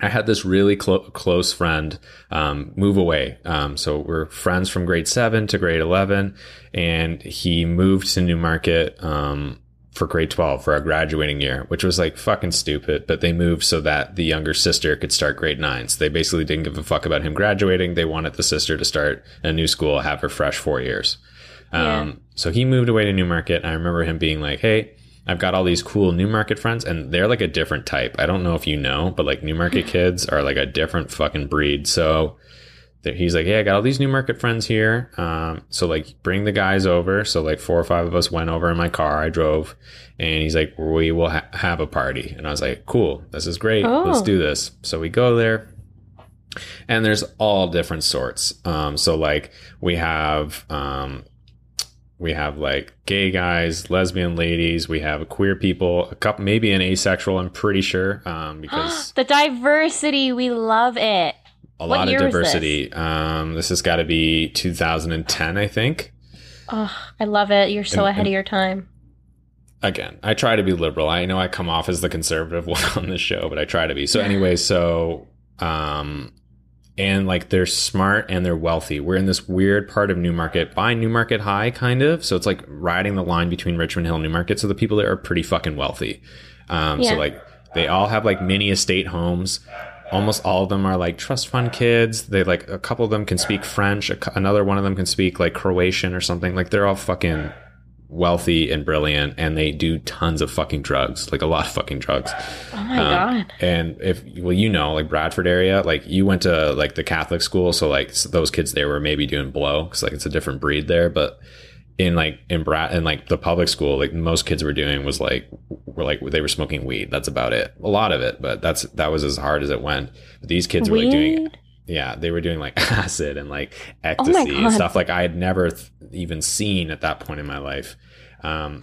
I had this really clo- close friend um, move away. Um, so we're friends from grade seven to grade 11. And he moved to Newmarket um, for grade 12 for our graduating year, which was like fucking stupid. But they moved so that the younger sister could start grade nine. So they basically didn't give a fuck about him graduating. They wanted the sister to start a new school, have her fresh four years. Yeah. Um, so he moved away to Newmarket. I remember him being like, Hey, I've got all these cool Newmarket friends and they're like a different type. I don't know if you know, but like Newmarket kids are like a different fucking breed. So he's like, Hey, I got all these Newmarket friends here. Um, so like bring the guys over. So like four or five of us went over in my car. I drove and he's like, we will ha- have a party. And I was like, cool. This is great. Let's Oh. do this. So we go there and there's all different sorts. Um, so like we have, um, we have like gay guys, lesbian ladies. We have queer people, a couple, maybe an asexual. I'm pretty sure, um, because the diversity, we love it. a What lot of was this? diversity. Um, this has got to be 2010, I think. Oh, I love it. You're so And- ahead and- of your time. Again, I try to be liberal. I know I come off as the conservative one on this show, but I try to be. So anyway, so um, and like they're smart and they're wealthy. We're in this weird part of Newmarket by Newmarket High, kind of. So it's like riding the line between Richmond Hill and Newmarket. So the people there are pretty fucking wealthy. Um, Yeah. So like they all have like mini estate homes. Almost all of them are like trust fund kids. They like a couple of them can speak French. A, another one of them can speak like Croatian or something. Like they're all fucking wealthy and brilliant, and they do tons of fucking drugs, like a lot of fucking drugs. Oh my Um, god. And if well, you know, like Bradford area, like you went to like the Catholic school, so like s- those kids there were maybe doing blow because like it's a different breed there. But in like in Brad in like the public school, like most kids were doing was like were like they were smoking weed. That's about it. A lot of it, but that's that was as hard as it went. But these kids were like doing Weed? Yeah, they were doing like acid and like Oh ecstasy and stuff like I had never th- even seen at that point in my life. Um,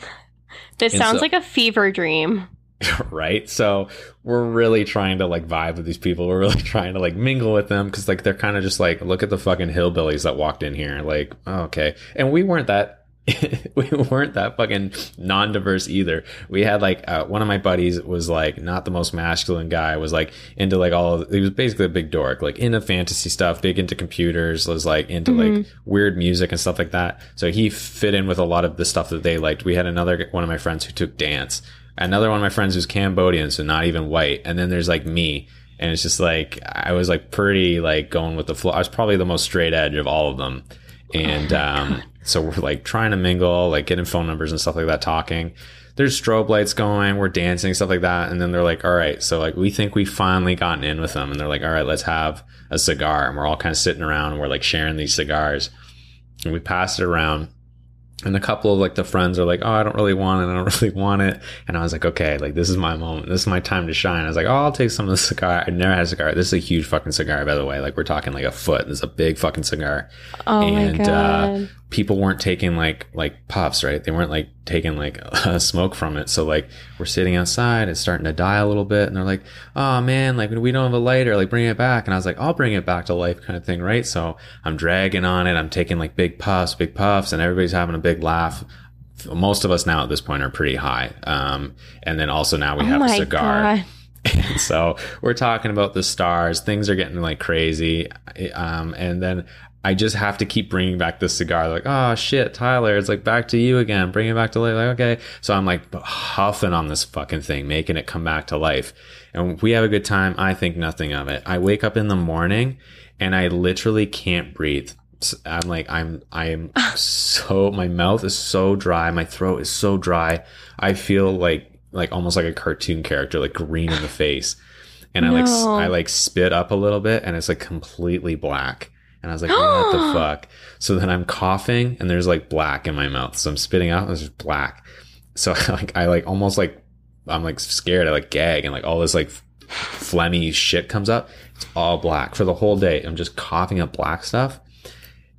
This sounds so- like a fever dream. right? So we're really trying to like vibe with these people. We're really trying to like mingle with them because like they're kind of just like, look at the fucking hillbillies that walked in here. Like, oh, okay. And we weren't that. we weren't that fucking non-diverse either. We had like uh, one of my buddies was like not the most masculine guy. Was like into like all. Of, he was basically a big dork, like into fantasy stuff, big into computers. Was like into like weird music and stuff like that. So he fit in with a lot of the stuff that they liked. We had another one of my friends who took dance. Another one of my friends who's Cambodian, so not even white. And then there's like me. And it's just like I was like pretty like going with the flow. I was probably the most straight edge of all of them. And um so we're like trying to mingle, like getting phone numbers and stuff like that, talking. There's strobe lights going, we're dancing, stuff like that. And then they're like, all right, so like we think we finally gotten in with them. And they're like, all right, let's have a cigar. And we're all kind of sitting around and we're like sharing these cigars. And we pass it around. And a couple of like the friends are like, oh, I don't really want it. I don't really want it. And I was like, okay, like this is my moment. This is my time to shine. I was like, oh, I'll take some of the cigar. I never had a cigar. This is a huge fucking cigar, by the way. Like we're talking like a foot. This is a big fucking cigar. Oh and my god. uh, people weren't taking like like puffs, right? They weren't like taking like smoke from it. So like we're sitting outside, it's starting to die a little bit, and they're like, "Oh man, like we don't have a lighter, like bring it back." And I was like, "I'll bring it back to life," kind of thing, right? So I'm dragging on it, I'm taking like big puffs, big puffs, and everybody's having a big laugh. Most of us now at this point are pretty high, um, and then also now we oh have a cigar. god. And so we're talking about the stars. Things are getting like crazy. Um, and then I just have to keep bringing back this cigar. Like, oh shit, Tyler, it's like back to you again. Bring it back to life. Like, okay. So I'm like huffing on this fucking thing, making it come back to life. And we have a good time. I think nothing of it. I wake up in the morning and I literally can't breathe. I'm like, I'm, I'm so, my mouth is so dry. My throat is so dry. I feel like, like almost like a cartoon character, like green in the face. And I like. I like spit up a little bit and it's like completely black. And I was like, what the fuck? So then I'm coughing and there's like black in my mouth. So I'm spitting out and there's just black. So like, I like almost like, I'm like scared. I like gag and like all this like phlegmy shit comes up. It's all black for the whole day. I'm just coughing up black stuff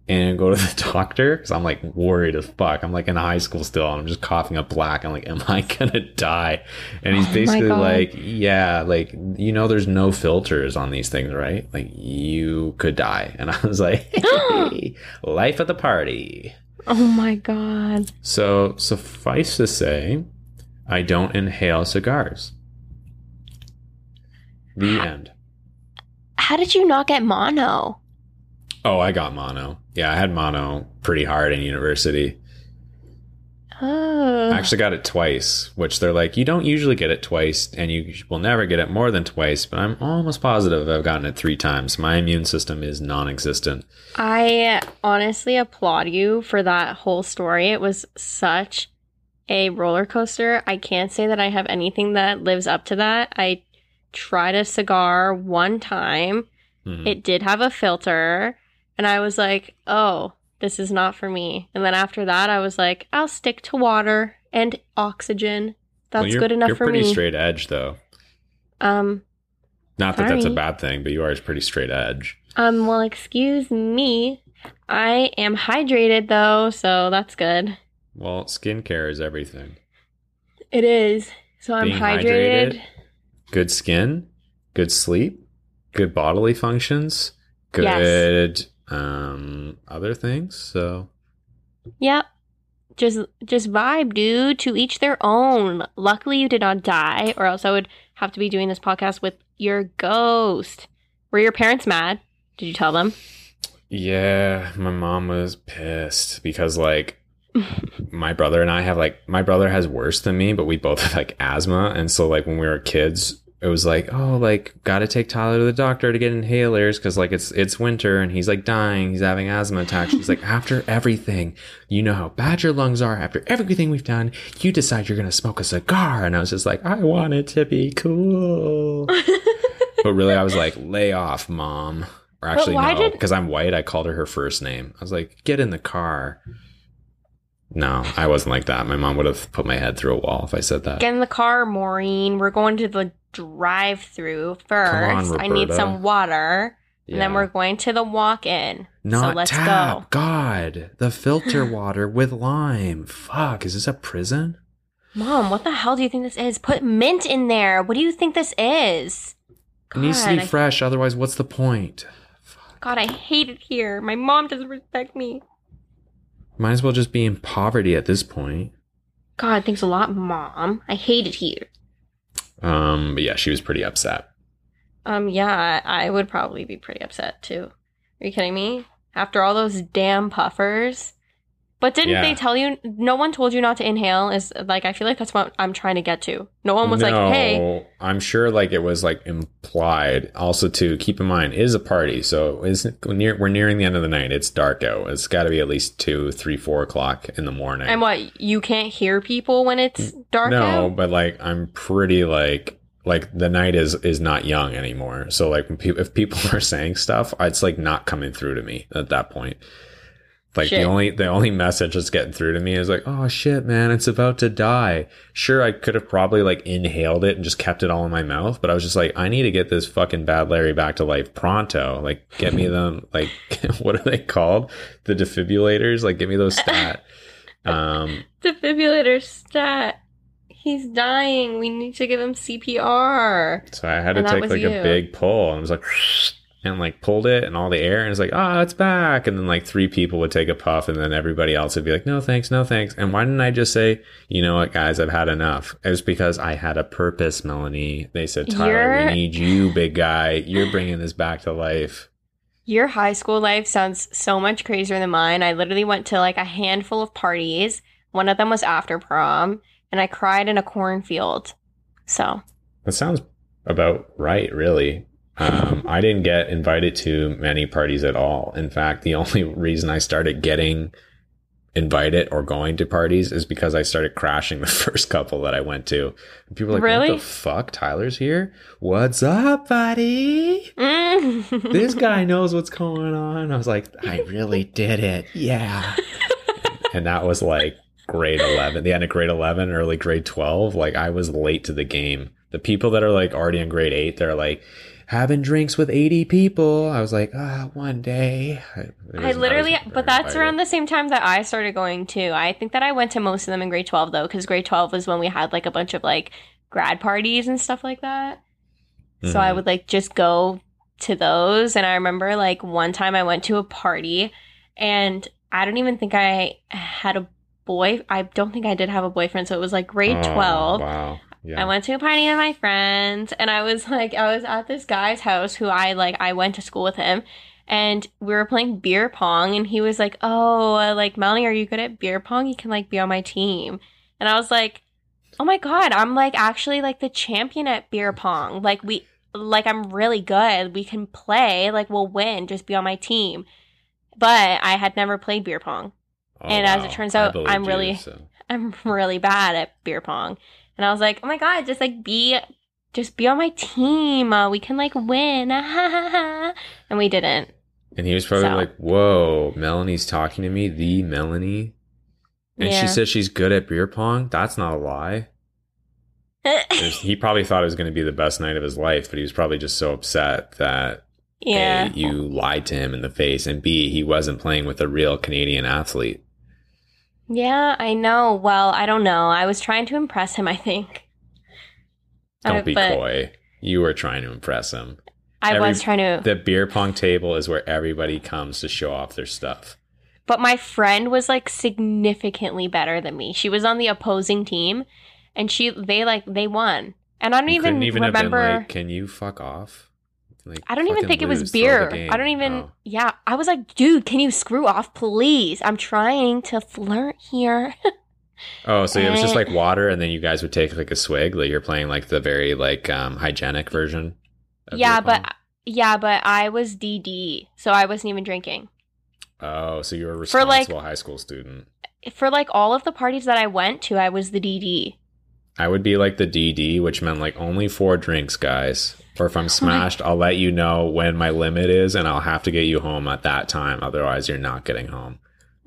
and go to the doctor because I'm like worried as fuck. I'm like in high school still. And I'm just coughing up black. I'm like, am I gonna die? And he's Oh basically like, yeah, like you know, there's no filters on these things, right? Like you could die. And I was like, hey, life of the party. Oh my god. So suffice to say, I don't inhale cigars. The end. How did you not get mono? Oh, I got mono. Yeah, I had mono pretty hard in university. Oh. I actually got it twice, which they're like, you don't usually get it twice, and you will never get it more than twice, but I'm almost positive I've gotten it three times. My immune system is non existent. I honestly applaud you for that whole story. It was such a roller coaster. I can't say that I have anything that lives up to that. I tried a cigar one time. Mhm. It did have a filter, and I was like, "Oh, this is not for me." And then after that, I was like, "I'll stick to water and oxygen. That's Well, you're- good enough You're for pretty me." straight edge, though. Um, Not that that's a bad thing, but you are pretty straight edge. um, well, excuse me. I am hydrated though, so that's good. Well, skincare is everything. It is. So I'm Being hydrated. hydrated? Good skin, good sleep, good bodily functions, Yes. Um other things. So Yep. Just just vibe, dude. To each their own. Luckily you did not die, or else I would have to be doing this podcast with your ghost. Were your parents mad? Did you tell them? Yeah, my mom was pissed because like my brother and I have like my brother has worse than me, but we both have like asthma, and so like when we were kids, it was like oh like got to take Tyler to the doctor to get inhalers because like it's it's winter and he's like dying, he's having asthma attacks. She's like after everything, you know how bad your lungs are. After everything we've done, you decide you're gonna smoke a cigar, and I was just like I want it to be cool. but really, I was like, lay off, mom. Or actually, no, did- because I'm white. I called her her first name. I was like, get in the car. No, I wasn't like that. My mom would have put my head through a wall if I said that. Get in the car, Maureen. We're going to the drive through first. on, I need some water. And then we're going to the walk in. not so let's tap. go. God, the filter water with lime. Fuck, is this a prison? Mom, what the hell do you think this is? Put mint in there. What do you think this is? It needs to be God, I- fresh, otherwise, what's the point? God, I hate it here. My mom doesn't respect me. Might as well just be in poverty at this point. God, thanks a lot, Mom. I hate it here. Um, but yeah, she was pretty upset. Um, yeah, I I would probably be pretty upset too. Are you kidding me? After all those damn puffers. But didn't Yeah. they tell you? No one told you not to inhale. Is like I feel like that's what I'm trying to get to. No one was like, "Hey, I'm sure like it was like implied. Also, to keep in mind, it is a party, so is near we're nearing the end of the night. It's dark out. It's got to be at least two, three, four o'clock in the morning. and what? You can't hear people when it's dark no, out." but like I'm pretty like like the night is is not young anymore. So like when people if people are saying stuff, it's like not coming through to me at that point. Like the only the only message that's getting through to me is like, oh shit, man, it's about to die. Sure, I could have probably like inhaled it and just kept it all in my mouth, but I was just like, I need to get this fucking bad Larry back to life pronto. Like, get me them. Like, what are they called? The defibrillators. Like, give me those stat. Um, Defibrillator stat. He's dying. We need to give him CPR. So I had to And that take like you. a big pull and it was like and like pulled it and all the air and it's like, ah, it's back. And then like three people would take a puff and then everybody else would be like, no thanks, no thanks. And why didn't I just say, you know what, guys, I've had enough? It was because I had a purpose, Melanie. They said, Tyler, You're- we need you, big guy. You're bringing this back to life. Your high school life sounds so much crazier than mine. I literally went to like a handful of parties. One of them was after prom, and I cried in a cornfield. So, That sounds about right, really. Um, I didn't get invited to many parties at all. In fact, the only reason I started getting invited or going to parties is because I started crashing the first couple that I went to. And people were like, Really? what the fuck? Tyler's here? What's up, buddy? Mm. This guy knows what's going on. I was like, I really did it. Yeah. and that was like grade 11, the end of grade 11, early grade 12. Like I was late to the game. The people that are like already in grade eight, they're like having drinks with 80 people. I was like, ah, one day. I, I literally, but that's invited. around the same time that I started going too. I think that I went to most of them in grade 12 though, because grade 12 was when we had like a bunch of like grad parties and stuff like that. So I Mhm. would like just go to those. And I remember like one time I went to a party and I don't even think I had a boy. I don't think I did have a boyfriend. So it was like grade Oh, 12. Wow. Yeah. I went to a party with my friends and I was like, I was at this guy's house who I like, I went to school with him and we were playing beer pong and he was like, Oh, uh, like, Melanie, are you good at beer pong? You can like be on my team. And I was like, Oh my God, I'm like actually like the champion at beer pong. Like, we, like, I'm really good. We can play, like, we'll win, just be on my team. But I had never played beer pong. Oh, and as it turns out, I'm you, really- so. I'm really bad at beer pong. And I was like, oh my god, just like be, just be on my team. Uh, we can like win. and we didn't. And he was probably So- like, "Whoa, Melanie's talking to me, the Melanie." And Yeah. she says she's good at beer pong. That's not a lie. He probably thought it was going to be the best night of his life, but he was probably just so upset that yeah. A, you lied to him in the face, and B, he wasn't playing with a real Canadian athlete. Yeah, I know. Well, I don't know. I was trying to impress him, I think. Don't be but coy. You were trying to impress him. I Every- was trying to. The beer pong table is where everybody comes to show off their stuff. But my friend was like significantly better than me. She was on the opposing team and she they like they won. And I don't You even, even remember like, "Can you fuck off?" Like, I don't even think it was lose, throw the beer. I don't even Oh. Yeah, I was like, "Dude, can you screw off, please? I'm trying to flirt here." Oh, so it was just like water, and then you guys would take like a swig. Like you're playing like the very like um hygienic version. of yeah, but yeah, but I was DD, so I wasn't even drinking. oh, so you were a For, like- responsible high school student. For like all of the parties that I went to, I was the DD. I would be like the DD, which meant like only four drinks, guys. Or if I'm smashed, I'll let you know when my limit is, and I'll have to get you home at that time. Otherwise, you're not getting home.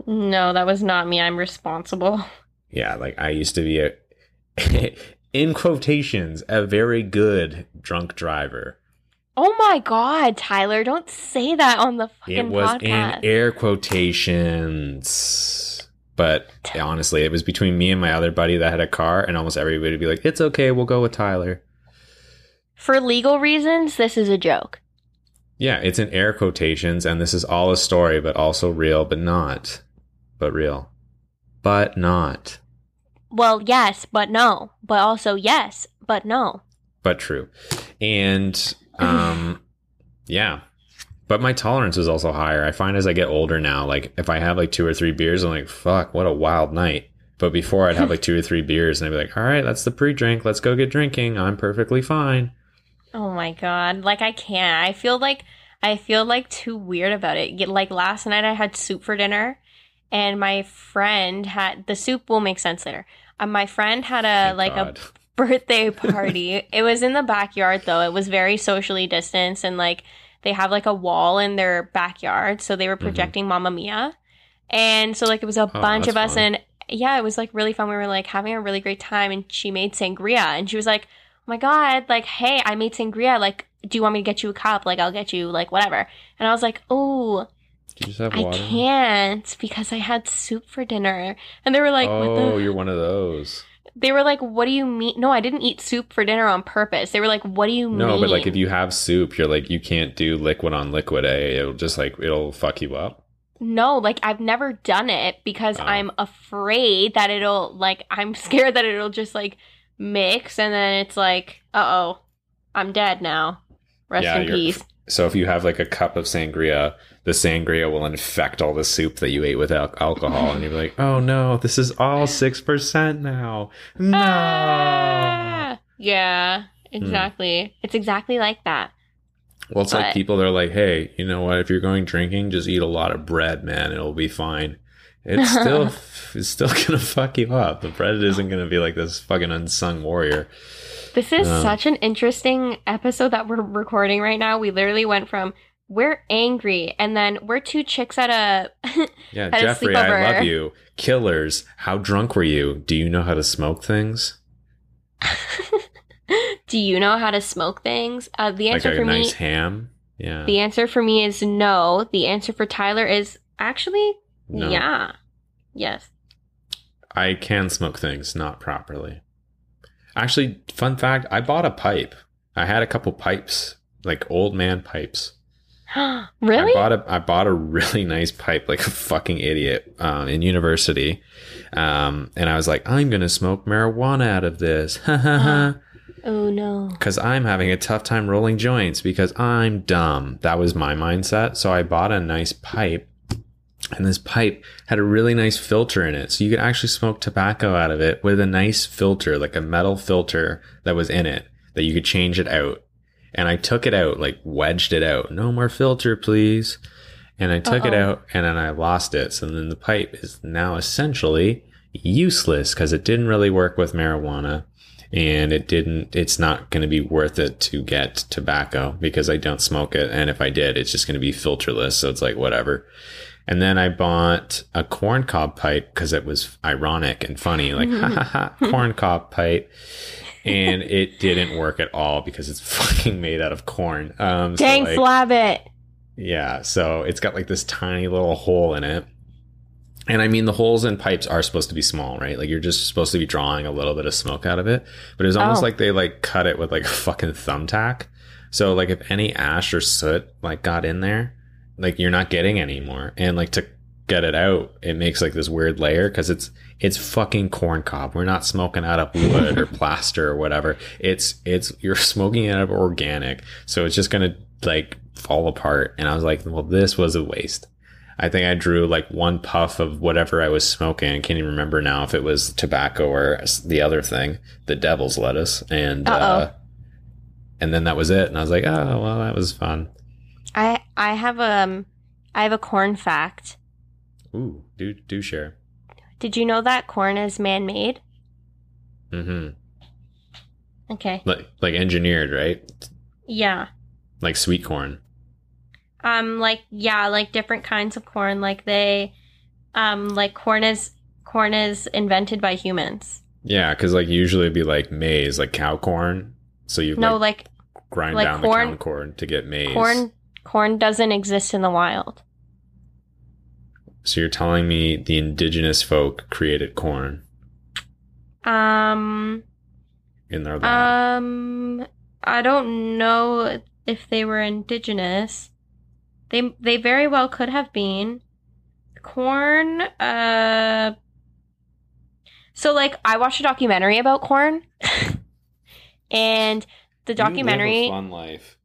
No, that was not me. I'm responsible. Yeah, like I used to be a, in quotations, a very good drunk driver. Oh my god, Tyler, don't say that on the fucking podcast. It was podcast. in air quotations. But honestly, it was between me and my other buddy that had a car, and almost everybody would be like, "It's okay, we'll go with Tyler." For legal reasons, this is a joke. Yeah, it's in air quotations, and this is all a story, but also real, but not, but real, but not, Well, yes, but no. But also yes, but no. but true. And um, yeah, but my tolerance was also higher. I find as I get older now, like if I have like two or three beers, I'm like, "Fuck, what a wild night." But before, I'd have like two or three beers, and I'd be like, "All right, that's the pre-drink. Let's go get drinking. I'm perfectly fine." Oh my god. Like I can't. I feel like I feel like too weird about it. Like last night I had soup for dinner and my friend had the soup will make sense later. Uh, my friend had a Thank like God. a birthday party. it was in the backyard though. It was very socially distanced and like they have like a wall in their backyard, so they were mm-hmm. projecting Mamma Mia. And so like it was a oh, bunch of us fun. and yeah, it was like really fun. We were like having a really great time and she made sangria and she was like, "Oh my god, like hey, I made sangria. Like do you want me to get you a cup? Like I'll get you like whatever." And I was like, "Oh, you just have I can't because I had soup for dinner." And they were like, oh, "What the oh, you're one of those. They were like, "What do you mean?" No, I didn't eat soup for dinner on purpose. They were like, "What do you mean?" No, but like if you have soup, you're like you can't do liquid on liquid. Eh? It'll just like it'll fuck you up. no, like I've never done it because Oh. I'm afraid that it'll like I'm scared that it'll just like mix and then it's like, "Uh oh, I'm dead now." Rest Yeah, in peace. So if you have like a cup of sangria, the sangria will infect all the soup that you ate with al- alcohol, and you're like, oh no, this is all six percent now. No. Ah! Yeah, Hmm. exactly. It's exactly like that. Well, it's like people. They're like, hey, you know what? If you're going drinking, just eat a lot of bread, man. It'll be fine. It's still, it's still gonna fuck you up. The bread isn't gonna be like this fucking unsung warrior. This is No. such an interesting episode that we're recording right now. We literally went from we're angry and then we're two chicks at a Yeah, At Jeffrey, I love you. Killers, how drunk were you? Do you know how to smoke things? Do you know how to smoke things? Uh, the Like answer a for nice me ham? Yeah. the answer for me is no. The answer for Tyler is actually No. yeah. Yes. I can smoke things, not properly. Actually, fun fact, I bought a pipe. I had a couple pipes, like old man pipes. really? I bought a I bought a really nice pipe, like a fucking idiot, um, in university. Um, and I was like, I'm gonna smoke marijuana out of this, ha ha ha, oh no. because I'm having a tough time rolling joints because I'm dumb. That was my mindset. So I bought a nice pipe, and this pipe had a really nice filter in it, so you could actually smoke tobacco out of it with a nice filter, like a metal filter that was in it that you could change it out. And I took it out, like wedged it out. No more filter, please. And I took it Uh-oh. out and then I lost it. So then the pipe is now essentially useless because it didn't really work with marijuana and it didn't, it's not going to be worth it to get tobacco because I don't smoke it. And if I did, it's just going to be filterless. So it's like, whatever. And then I bought a corn cob pipe because it was ironic and funny, like, ha ha ha, corn cob pipe and it didn't work at all because it's fucking made out of corn. Um, so, Dang like, Flabbit. yeah, so it's got like this tiny little hole in it. And I mean, the holes in pipes are supposed to be small, right? Like you're just supposed to be drawing a little bit of smoke out of it. But it was almost Oh. like they like cut it with like a fucking thumbtack. So like if any ash or soot like got in there, like you're not getting anymore. And like to get it out, it makes like this weird layer because it's it's fucking corn cob. We're not smoking out of wood or plaster or whatever. It's it's you're smoking out of organic. So it's just gonna like fall apart. And I was like, well, this was a waste. I think I drew like one puff of whatever I was smoking. I can't even remember now if it was tobacco or the other thing, the devil's lettuce, and uh, and then that was it. And I was like, oh well, that was fun. I I have um I have a corn fact. Ooh, do do share. Did you know that corn is man-made? Mm-hmm. Okay. Like like engineered, right? Yeah. Like sweet corn. Um like yeah, like different kinds of corn like they um like corn is corn is invented by humans. Yeah, because like usually it'd be like maize, like cow corn. So you No, like, like grind like down corn- the cow corn to get maize. corn corn doesn't exist in the wild. So you're telling me the indigenous folk created corn Um, in their land? um, I don't know if they were indigenous. They they very well could have been. Corn, uh So like I watched a documentary about corn. and the documentary fun life.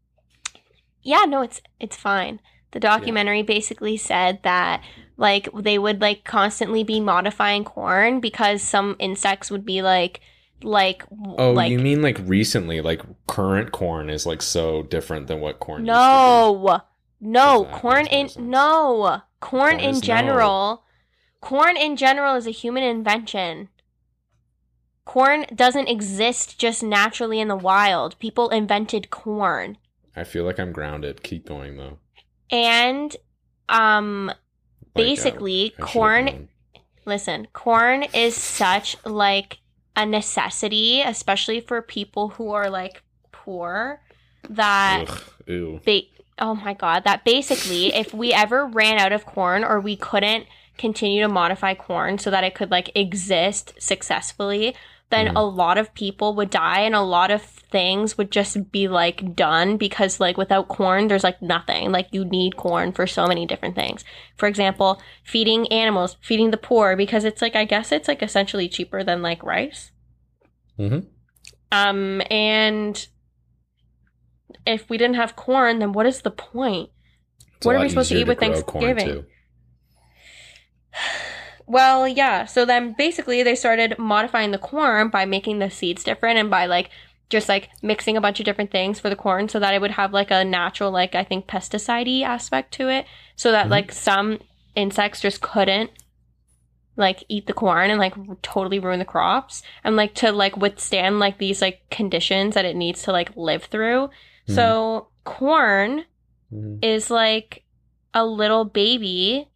Yeah no it's it's fine the documentary basically said that like they would like constantly be modifying corn because some insects would be like like Oh, like you mean like recently? Like current corn is like so different than what corn? no no corn in no corn Corn in is no. general corn in general is a human invention corn doesn't exist just naturally in the wild people invented corn Used to be. I feel like I'm grounded. Keep going though. and um Like, uh, basically corn listen corn is such like a necessity especially for people who are like poor that Ugh, ba- oh my god that basically if we ever ran out of corn or we couldn't continue to modify corn so that it could like exist successfully then Mhm. a lot of people would die and a lot of things would just be like done because like without corn there's like nothing like you need corn for so many different things for example feeding animals feeding the poor because it's like i guess it's like essentially cheaper than like rice Mhm. um and if we didn't have corn then what is the point It's What are we supposed to eat with Thanksgiving? Well, yeah. So then basically they started modifying the corn by making the seeds different and by like just like mixing a bunch of different things for the corn so that it would have like a natural like I think pesticide aspect to it so that Mhm. like some insects just couldn't like eat the corn and like totally ruin the crops and like to like withstand like these like conditions that it needs to like live through. So corn Mhm. is like a little baby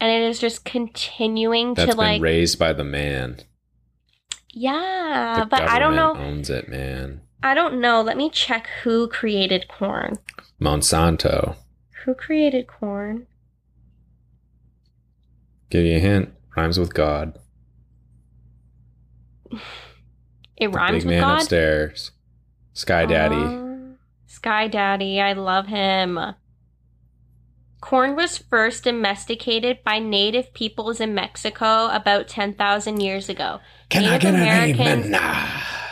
and it is just continuing That's to been like raised by the man. yeah The but i don't know Owns it, man. i don't know let me check who created corn Monsanto. who created corn Give you a hint. Rhymes with God. it The rhymes big with man god upstairs. Sky Daddy. Oh, sky daddy i love him corn was first domesticated by native peoples in mexico about 10,000 years ago Can I Native get an Americans- amen? Nah.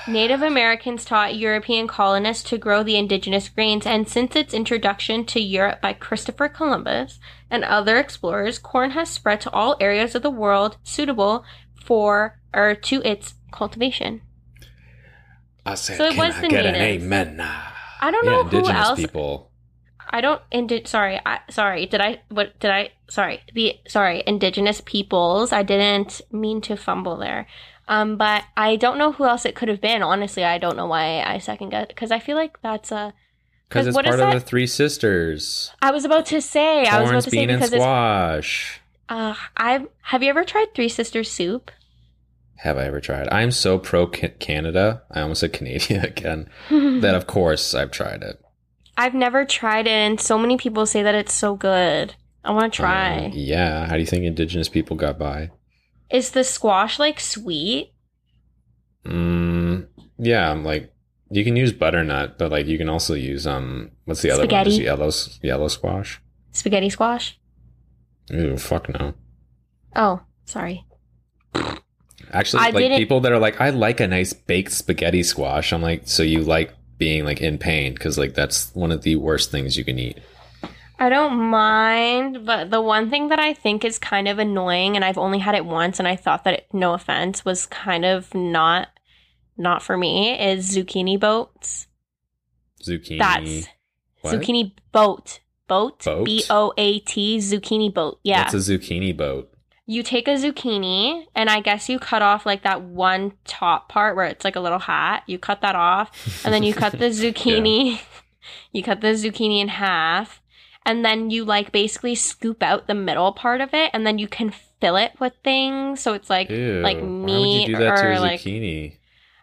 Native Americans taught European colonists to grow the indigenous grains, and since its introduction to Europe by Christopher Columbus and other explorers, corn has spread to all areas of the world suitable for or to its cultivation. I said, So it can was I the get an natives. amen? Nah. I don't yeah, know who indigenous else. people. I don't indi- sorry, I sorry, did I what did I sorry, the sorry, indigenous peoples. I didn't mean to fumble there. Um but I don't know who else it could have been. Honestly, I don't know why I second guess cuz I feel like that's a because it's part of the Three Sisters. I was about to say. I was about to say and because it's. squash. Uh, I've have you ever tried Three Sisters soup? Have I ever tried? I'm so pro Canada. I almost said Canadian again. that of course I've tried it. I've never tried it, and so many people say that it's so good. I want to try. Um, yeah. How do you think indigenous people got by? Is the squash like sweet? Mm, yeah. I'm like, you can use butternut, but like you can also use um, what's the other one? Spaghetti? Just yellow yellow squash. Spaghetti squash? Ooh, fuck no. Oh, sorry. Actually, I like didn't- people that are like, I like a nice baked spaghetti squash. I'm like, so you like being like in pain because like that's one of the worst things you can eat. I don't mind, but the one thing that I think is kind of annoying, and I've only had it once, and I thought that it, no offense was kind of not not for me, is zucchini boats. Zucchini. That's what? zucchini boat. Boat. Boat? B O A T. Zucchini boat. Yeah. What's a zucchini boat? You take a zucchini, and I guess you cut off like that one top part where it's like a little hat. You cut that off, and then you cut the zucchini. You cut the zucchini in half, and then you like basically scoop out the middle part of it, and then you can fill it with things. So it's like Ew. like meat you do that to or a like zucchini?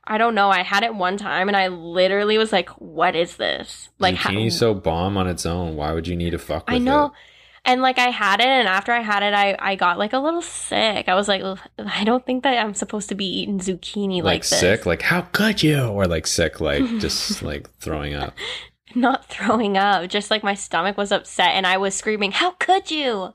I don't know. I had it one time, and I literally was like, "What is this?" Like how- Zucchini's so bomb on its own. Why would you need to fuck with I know. it? And like I had it, and after I had it, I I got like a little sick. I was like, I don't think that I'm supposed to be eating zucchini like, like this. sick, like how could you? Or like sick, like just like throwing up. Not throwing up, just like my stomach was upset, and I was screaming, "How could you?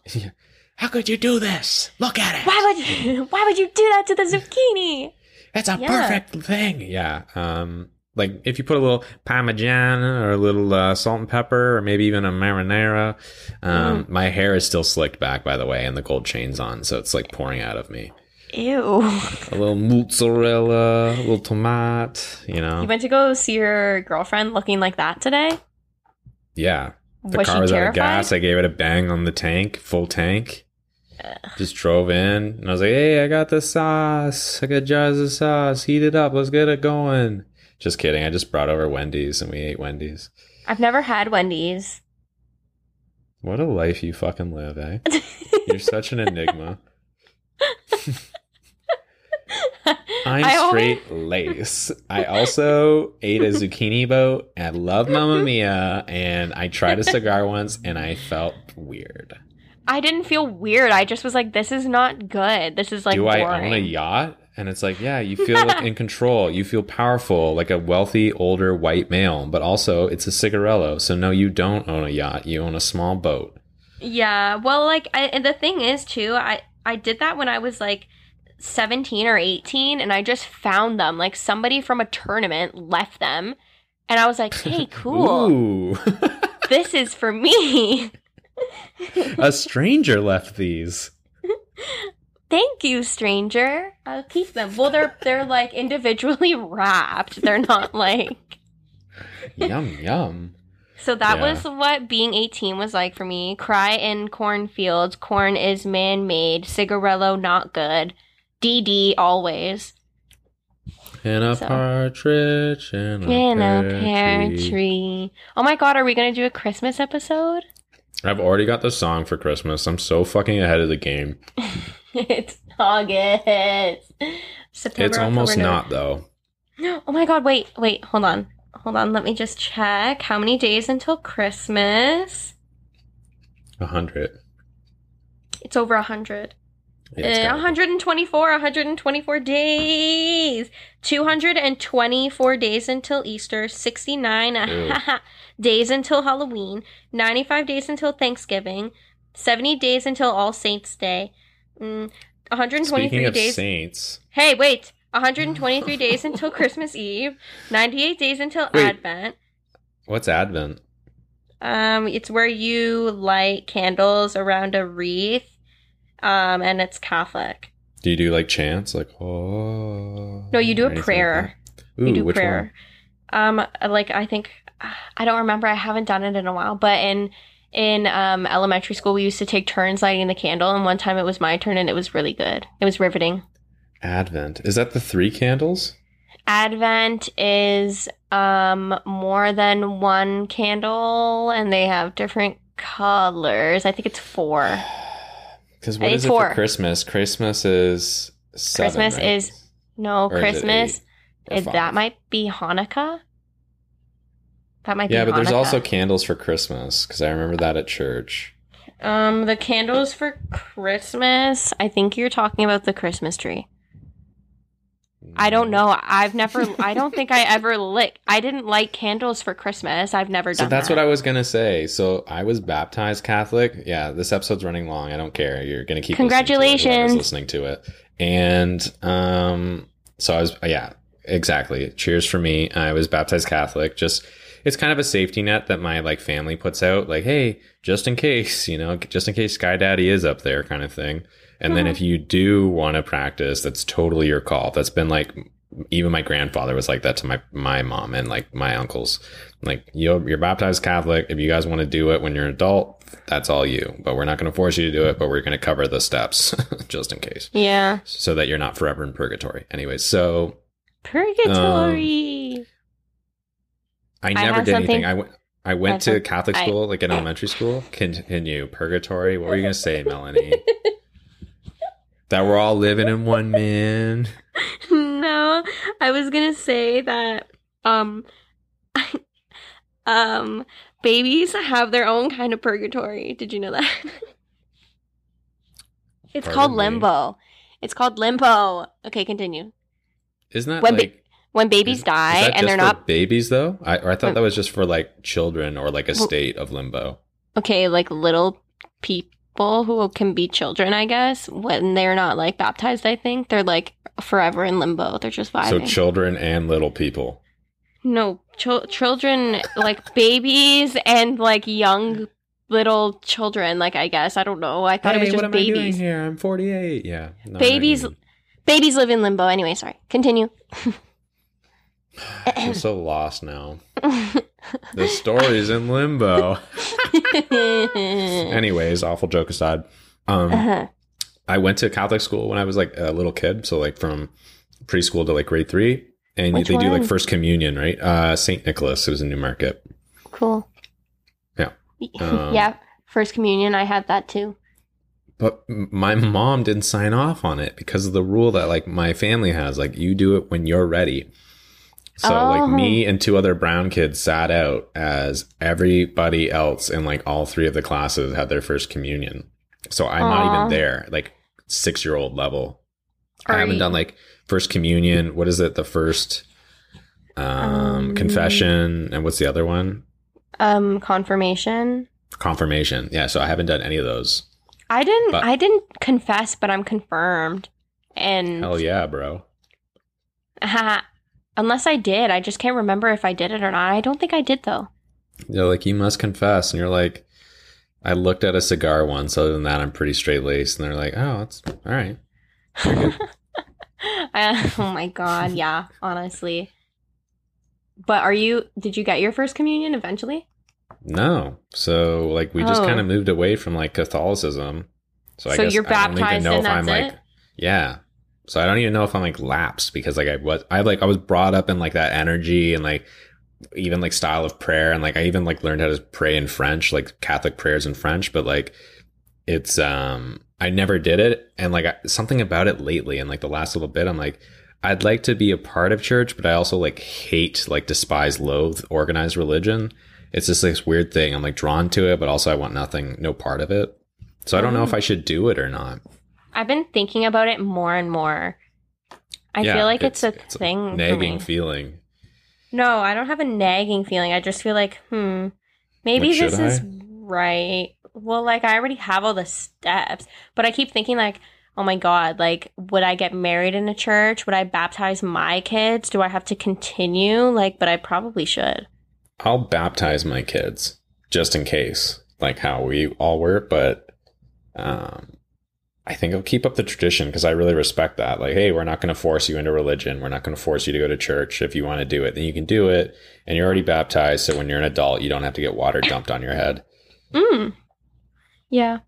How could you do this? Look at it. Why would you? Why would you do that to the zucchini?" It's a Yeah. perfect thing. Yeah. Um, like if you put a little parmesan or a little uh, salt and pepper, or maybe even a marinara. Um, Mm. My hair is still slicked back, by the way, and the gold chain's on, so it's like pouring out of me. Ew. A little mozzarella, a little tomat. You know. You went to go see your girlfriend looking like that today. yeah. The was car was out of gas. I gave it a bang on the tank, full tank. Just drove in and I was like, "Hey, I got the sauce. I got jars of sauce. Heat it up. Let's get it going." Just kidding. I just brought over Wendy's and we ate Wendy's. I've never had Wendy's. What a life you fucking live, eh? You're such an enigma. I'm I always- straight lace. I also ate a zucchini boat. I love Mamma Mia, and I tried a cigar once, and I felt weird. I didn't feel weird. I just was like, this is not good. This is like Do boring. I own a yacht? And it's like, yeah, you feel like in control. You feel powerful, like a wealthy, older white male. But also, it's a cigarello. So no, you don't own a yacht. You own a small boat. Yeah. Well, like, I, and the thing is, too, I I did that when I was like 17 or 18, and I just found them. Like, somebody from a tournament left them, and I was like, hey, cool. This is for me. a stranger left these. Thank you, stranger. I'll keep them. Well, they're they're like individually wrapped. They're not like. yum yum. So that Yeah. was what being 18 was like for me. Cry in cornfields. Corn is man made. Cigarello not good. DD always. And a So- partridge in a, In a pear pear tree. tree. Oh my god, are we gonna do a Christmas episode? I've already got the song for Christmas. I'm so fucking ahead of the game. it's August. September. it's almost October, not though. November. Oh my god, wait, wait, hold on. Hold on, let me just check. How many days until Christmas? A hundred. It's over a hundred. Yeah, Uh, 124, 124 days. 224 days until Easter. 69 days until Halloween. 95 days until Thanksgiving. 70 days until All Saints Day. Mm, 123 Speaking days. saints, Hey, wait. 123 days until Christmas Eve. 98 days until Wait. Advent. what's Advent? Um, it's where you light candles around a wreath. Um, and it's Catholic. Do you do like chants, like oh? No, you do a like prayer. that? Ooh, you do prayer. Um, like I think I don't remember. I haven't done it in a while. But in in um elementary school, we used to take turns lighting the candle, and one time it was my turn, and it was really good. It was riveting. Advent. Is that the three candles? Advent is um more than one candle, and they have different colors. I think it's four. Because what is it four. for Christmas? Christmas is seven, Christmas right? is no Or is it Christmas. It, that might be Hanukkah. That might Yeah, be but there's also candles for Christmas because I remember that at church. Um, the candles for Christmas. I think you're talking about the Christmas tree. I don't know. I've never. I don't think I ever lit. I didn't light candles for Christmas. I've never done. So that's that. what I was gonna say. So I was baptized Catholic. Yeah, this episode's running long. I don't care. You're gonna keep listening to it, Congratulations. listening to it. And um, so I was. Yeah, exactly. Cheers for me. I was baptized Catholic. Just it's kind of a safety net that my like family puts out. Like, hey, just in case, you know, just in case Sky Daddy is up there, kind of thing. And then Mhm. if you do want to practice, that's totally your call. That's been like even my grandfather was like that to my my mom and like my uncles. Like you're you're baptized Catholic. If you guys want to do it when you're an adult, that's all you. But we're not going to force you to do it. But we're going to cover the steps just in case, Yeah, so that you're not forever in purgatory. Anyways, so purgatory. I I never have did something- anything. I went. I went to Catholic I- school, like in elementary school. Continue purgatory. What were you gonna say, Melanie? that we're all living in one man. no, I was gonna say that. Um, um, babies have their own kind of purgatory. Did you know that? it's called me? limbo. It's called limbo. Okay, continue. Isn't that When ba- like When babies is- die is and they're not babies though? I, or I thought that was just for like children or like a state of limbo. okay, like little people who can be children, I guess, when they're not like baptized, I think they're like forever in limbo. They're just So children and little people. no, chil- children, like babies and like young little children. Like I guess I don't know. I thought it was Hey, just what am I doing here? I'm 48. Yeah. No, Babies- Babies live in limbo. Anyway, sorry. Continue. I'm so lost now. The story's in limbo. Anyways, awful joke aside. Um, Uh-huh. I went to Catholic school when I was like a little kid, so like from preschool to like grade three, and Which they do like first communion, right? Uh, Saint Nicholas. It was in Newmarket. Cool. Yeah. Um, yeah. First communion, I had that too. But my mom didn't sign off on it because of the rule that like my family has, like you do it when you're ready. So Oh. like me and two other brown kids sat out as everybody else in like all three of the classes had their first communion. So I'm not even there, like six year old level. I haven't you- done like first communion. What is it? The first um, Um, confession and what's the other one? Um, confirmation. Confirmation. Yeah, so I haven't done any of those. I didn't. But- I didn't confess, but I'm confirmed. And Hell yeah, bro. unless I did, I just can't remember if I did it or not. I don't think I did though. They're like, you must confess. And you're like, I looked at a cigar once. Other than that, I'm pretty straight laced. And they're like, oh, it's all right. I, oh my god, yeah, honestly. But are you? Did you get your first communion eventually? No. So, like, we just Oh. kind of moved away from like Catholicism. So, I So guess you're I don't even baptized know and if I'm that's like, it? yeah. So I don't even know if I'm like lapsed because like I was, I like, I was brought up in like that energy and like even like style of prayer. And like, I even like learned how to pray in French, like Catholic prayers in French, but like, it's, um, I never did it. And like I, something about it lately and like the last little bit, I'm like, I'd like to be a part of church, but I also like hate, like despise, loathe organized religion. It's just this weird thing. I'm like drawn to it, but also I want nothing, no part of it. So I don't know Mm. if I should do it or not. I've been thinking about it more and more. I Yeah, feel like it's, a it's thing. for nagging feeling. No, I don't have a nagging feeling. I just feel like, hmm, maybe Like, this is right. Well, like I already have all the steps, but I keep thinking like, oh my god, like would I get married in a church? Would I baptize my kids? Do I have to continue? Like, but I probably should. I'll baptize my kids just in case, like how we all were. But um, I think I'll keep up the tradition because I really respect that. Like, hey, we're not going to force you into religion. We're not going to force you to go to church. If you want to do it, then you can do it. And you're already baptized, so when you're an adult, you don't have to get water dumped on your head. Mm. Yeah.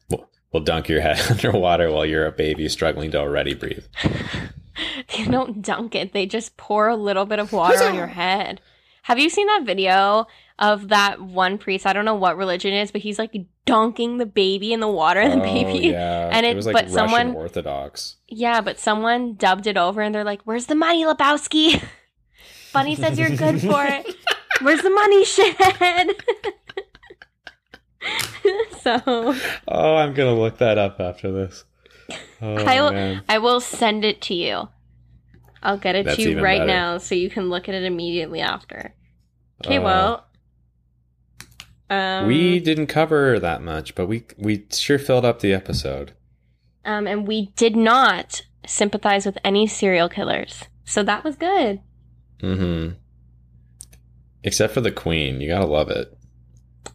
We'll dunk your head underwater while you're a baby struggling to already breathe. They don't dunk it. They just pour a little bit of water on your head. Have you seen that video of that one priest? I don't know what religion it is, but he's like dunking the baby in the water and the Oh, baby. yeah. and it it- was like but Russian someone- Orthodox. Yeah, but someone dubbed it over and they're like, Where's the money, Lebowski? Bunny says you're good for it. Where's the money, shithead? so Oh, I'm gonna look that up after this. Oh I will- man. I will send it to you. I'll get it That's to you right better. now so you can look at it immediately after. Okay, Uh, well. Um, we didn't cover that much, but we we sure filled up the episode. um, and we did not sympathize with any serial killers, so that was good. Mm-hmm. Except for the Queen, you gotta love it.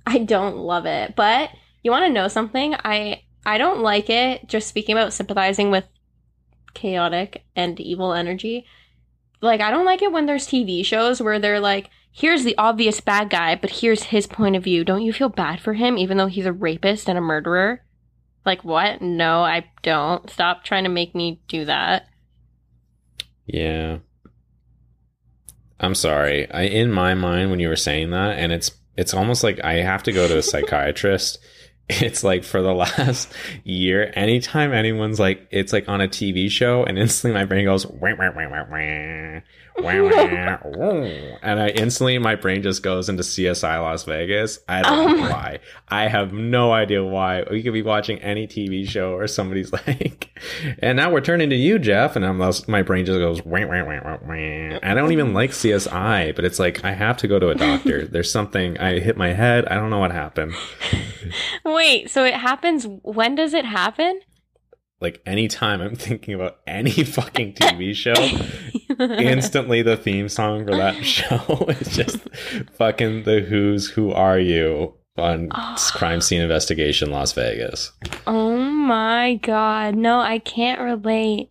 I don't love it, but you want to know something? I I don't like it. Just speaking about sympathizing with chaotic and evil energy. Like I don't like it when there's TV shows where they're like, here's the obvious bad guy, but here's his point of view. Don't you feel bad for him even though he's a rapist and a murderer? Like what? No, I don't. Stop trying to make me do that. Yeah. I'm sorry. I in my mind when you were saying that, and it's it's almost like I have to go to a psychiatrist it's like for the last year, anytime anyone's like, it's like on a TV show, and instantly my brain goes, wah, wah, wah, and I instantly my brain just goes into CSI Las Vegas. I don't Oh know why. I have no idea why. We could be watching any TV show, or somebody's like, and now we're turning to you, Jeff, and I'm my brain just goes, wah, wah, wah, wah, wah. I don't even mm-hmm. like CSI, but it's like I have to go to a doctor. There's something I hit my head. I don't know what happened. Wait, so it happens. When does it happen? Like anytime I'm thinking about any fucking TV show, instantly the theme song for that show is just fucking the Who's Who Are You on ah. Crime Scene Investigation Las Vegas. oh my god. No, I can't relate.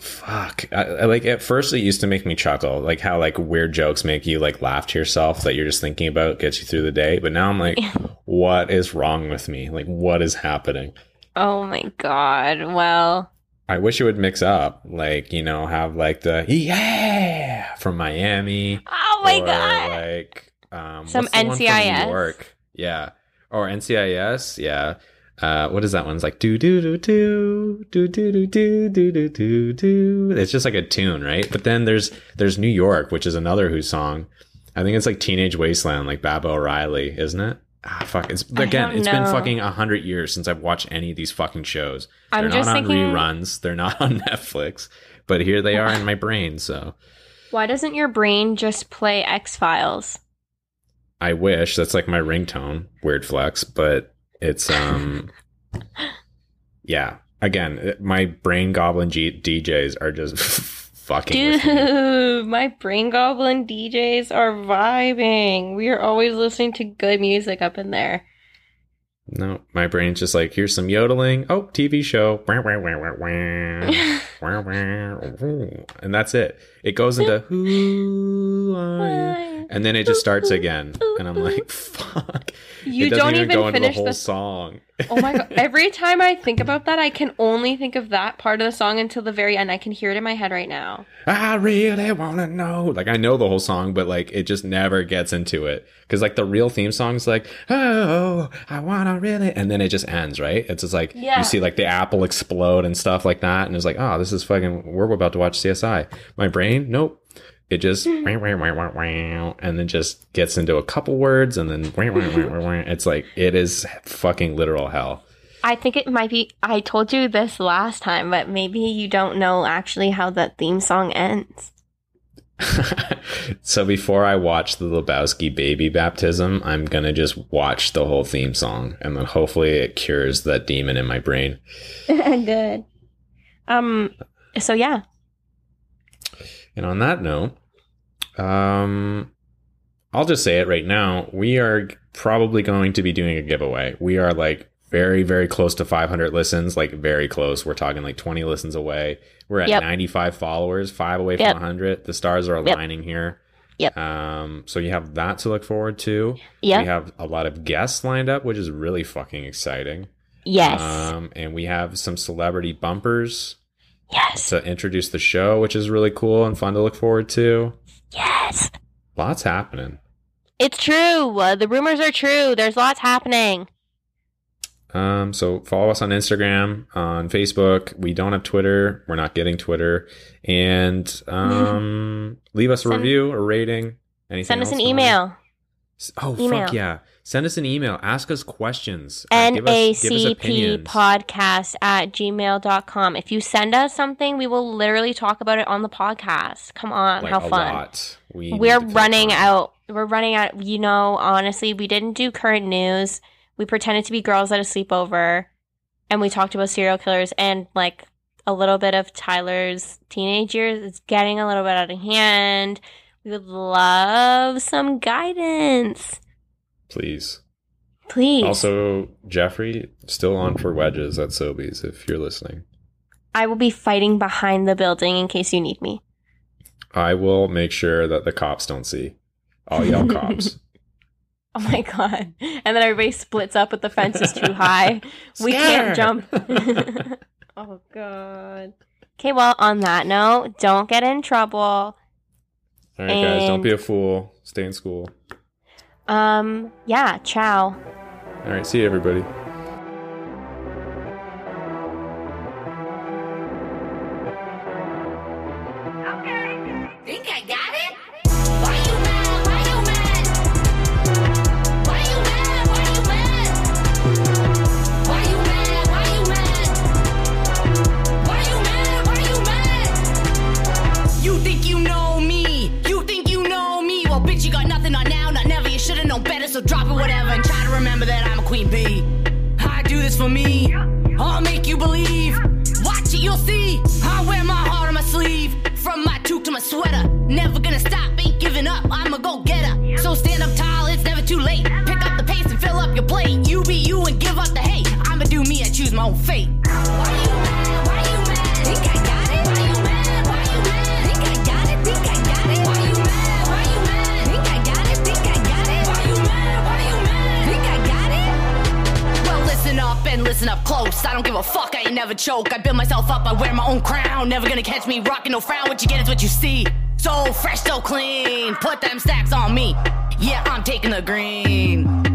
Fuck. I, I, like at first it used to make me chuckle, like how like weird jokes make you like laugh to yourself that you're just thinking about gets you through the day. But now I'm like, what is wrong with me? Like what is happening? Oh my god. Well, I wish it would mix up, like you know, have like the yeah from Miami. oh my or, god. Like um, Some what's the one from NCIS? New York, yeah, or NCIS, yeah. Uh, what is that one? It's like do do do do do do do do do do do do. It's just like a tune, right? But then there's there's New York, which is another Who song. I think it's like Teenage Wasteland, like Baba O'Riley, isn't it? Ah, fuck. It's again. It's been fucking a hundred years since I've watched any of these fucking shows. I'm They're just not on thinking reruns. They're not on Netflix. But here they are in my brain. So why doesn't your brain just play X Files? I wish that's like my ringtone. Weird flex, but it's um, yeah. Again, my brain goblin G- DJs are just fucking. Dude, my brain goblin DJs are vibing. We are always listening to good music up in there. No, my brain's just like here's some yodeling. Oh, TV show. And that's it. It goes into who are you? And then it just starts again. And I'm like, fuck. You don't even, even go into the whole the song. Oh my god. Every time I think about that, I can only think of that part of the song until the very end. I can hear it in my head right now. I really want to know. Like, I know the whole song, but like, it just never gets into it. Cause like the real theme song's like, oh, I want to really. And then it just ends, right? It's just like, Yeah. you see like the apple explode and stuff like that. And it's like, oh, this is fucking, we're about to watch CSI. My brain, nope. It just, wah, and then just gets into a couple words and then, it's like, it is fucking literal hell. I think it might be. I told you this last time, but maybe you don't know actually how that theme song ends. so before I watch the Lebowski baby baptism, I'm gonna just watch the whole theme song, and then hopefully it cures that demon in my brain. Good. Um. So yeah. And on that note, um, I'll just say it right now: we are probably going to be doing a giveaway. We are like very, very close to 500 listens, like very close. We're talking like 20 listens away. We're at Yep. 95 followers, five away Yep. from 100. The stars are Yep. aligning here. Yep. Um, so you have that to look forward to. Yep. We have a lot of guests lined up, which is really fucking exciting. Yes. Um, and we have some celebrity bumpers yes. to introduce the show, which is really cool and fun to look forward to. Yes. Lots happening. It's true. Uh, the rumors are true. There's lots happening. Um, so follow us on Instagram, on Facebook. We don't have Twitter. We're not getting Twitter. And um, leave us a Send- review, a rating. Anything Send us an email. Oh Email. fuck yeah! Send us an email. Ask us questions. Uh, give us- give us NACP podcast at gmail.com. If you send us something, we will literally talk about it on the podcast. Come on, Like how fun. lot. We We're running out. We're running out. You know, honestly, we didn't do current news. We pretended to be girls at a sleepover, and we talked about serial killers and like a little bit of Tyler's teenage years. It's getting a little bit out of hand. We would love some guidance, Please. please. Also, Jeffrey still on for wedges at Sobeys if you're listening. I will be fighting behind the building in case you need me. I will make sure that the cops don't see. I'll yell cops. Oh my god. And then everybody splits up but the fence is too high. we can't jump. oh god. Okay, well, on that note, don't get in trouble. All right, guys, don't be a fool. Stay in school. Um, yeah, ciao. All right, see you, everybody. Bee. I do this for me. I'll make you believe. Watch it, you'll see. I wear my heart on my sleeve. From my toque to my sweater. Never gonna stop, ain't giving up. I'm a go getter. So stand up tall, it's never too late. Pick up the pace and fill up your plate. You be you and give up the hate. I'ma do me, I choose my own fate. Why you listen up and listen up close. I don't give a fuck, I ain't never choke. I build myself up, I wear my own crown. Never gonna catch me rocking no frown. What you get is what you see. So fresh, so clean. Put them stacks on me. Yeah, I'm taking the green.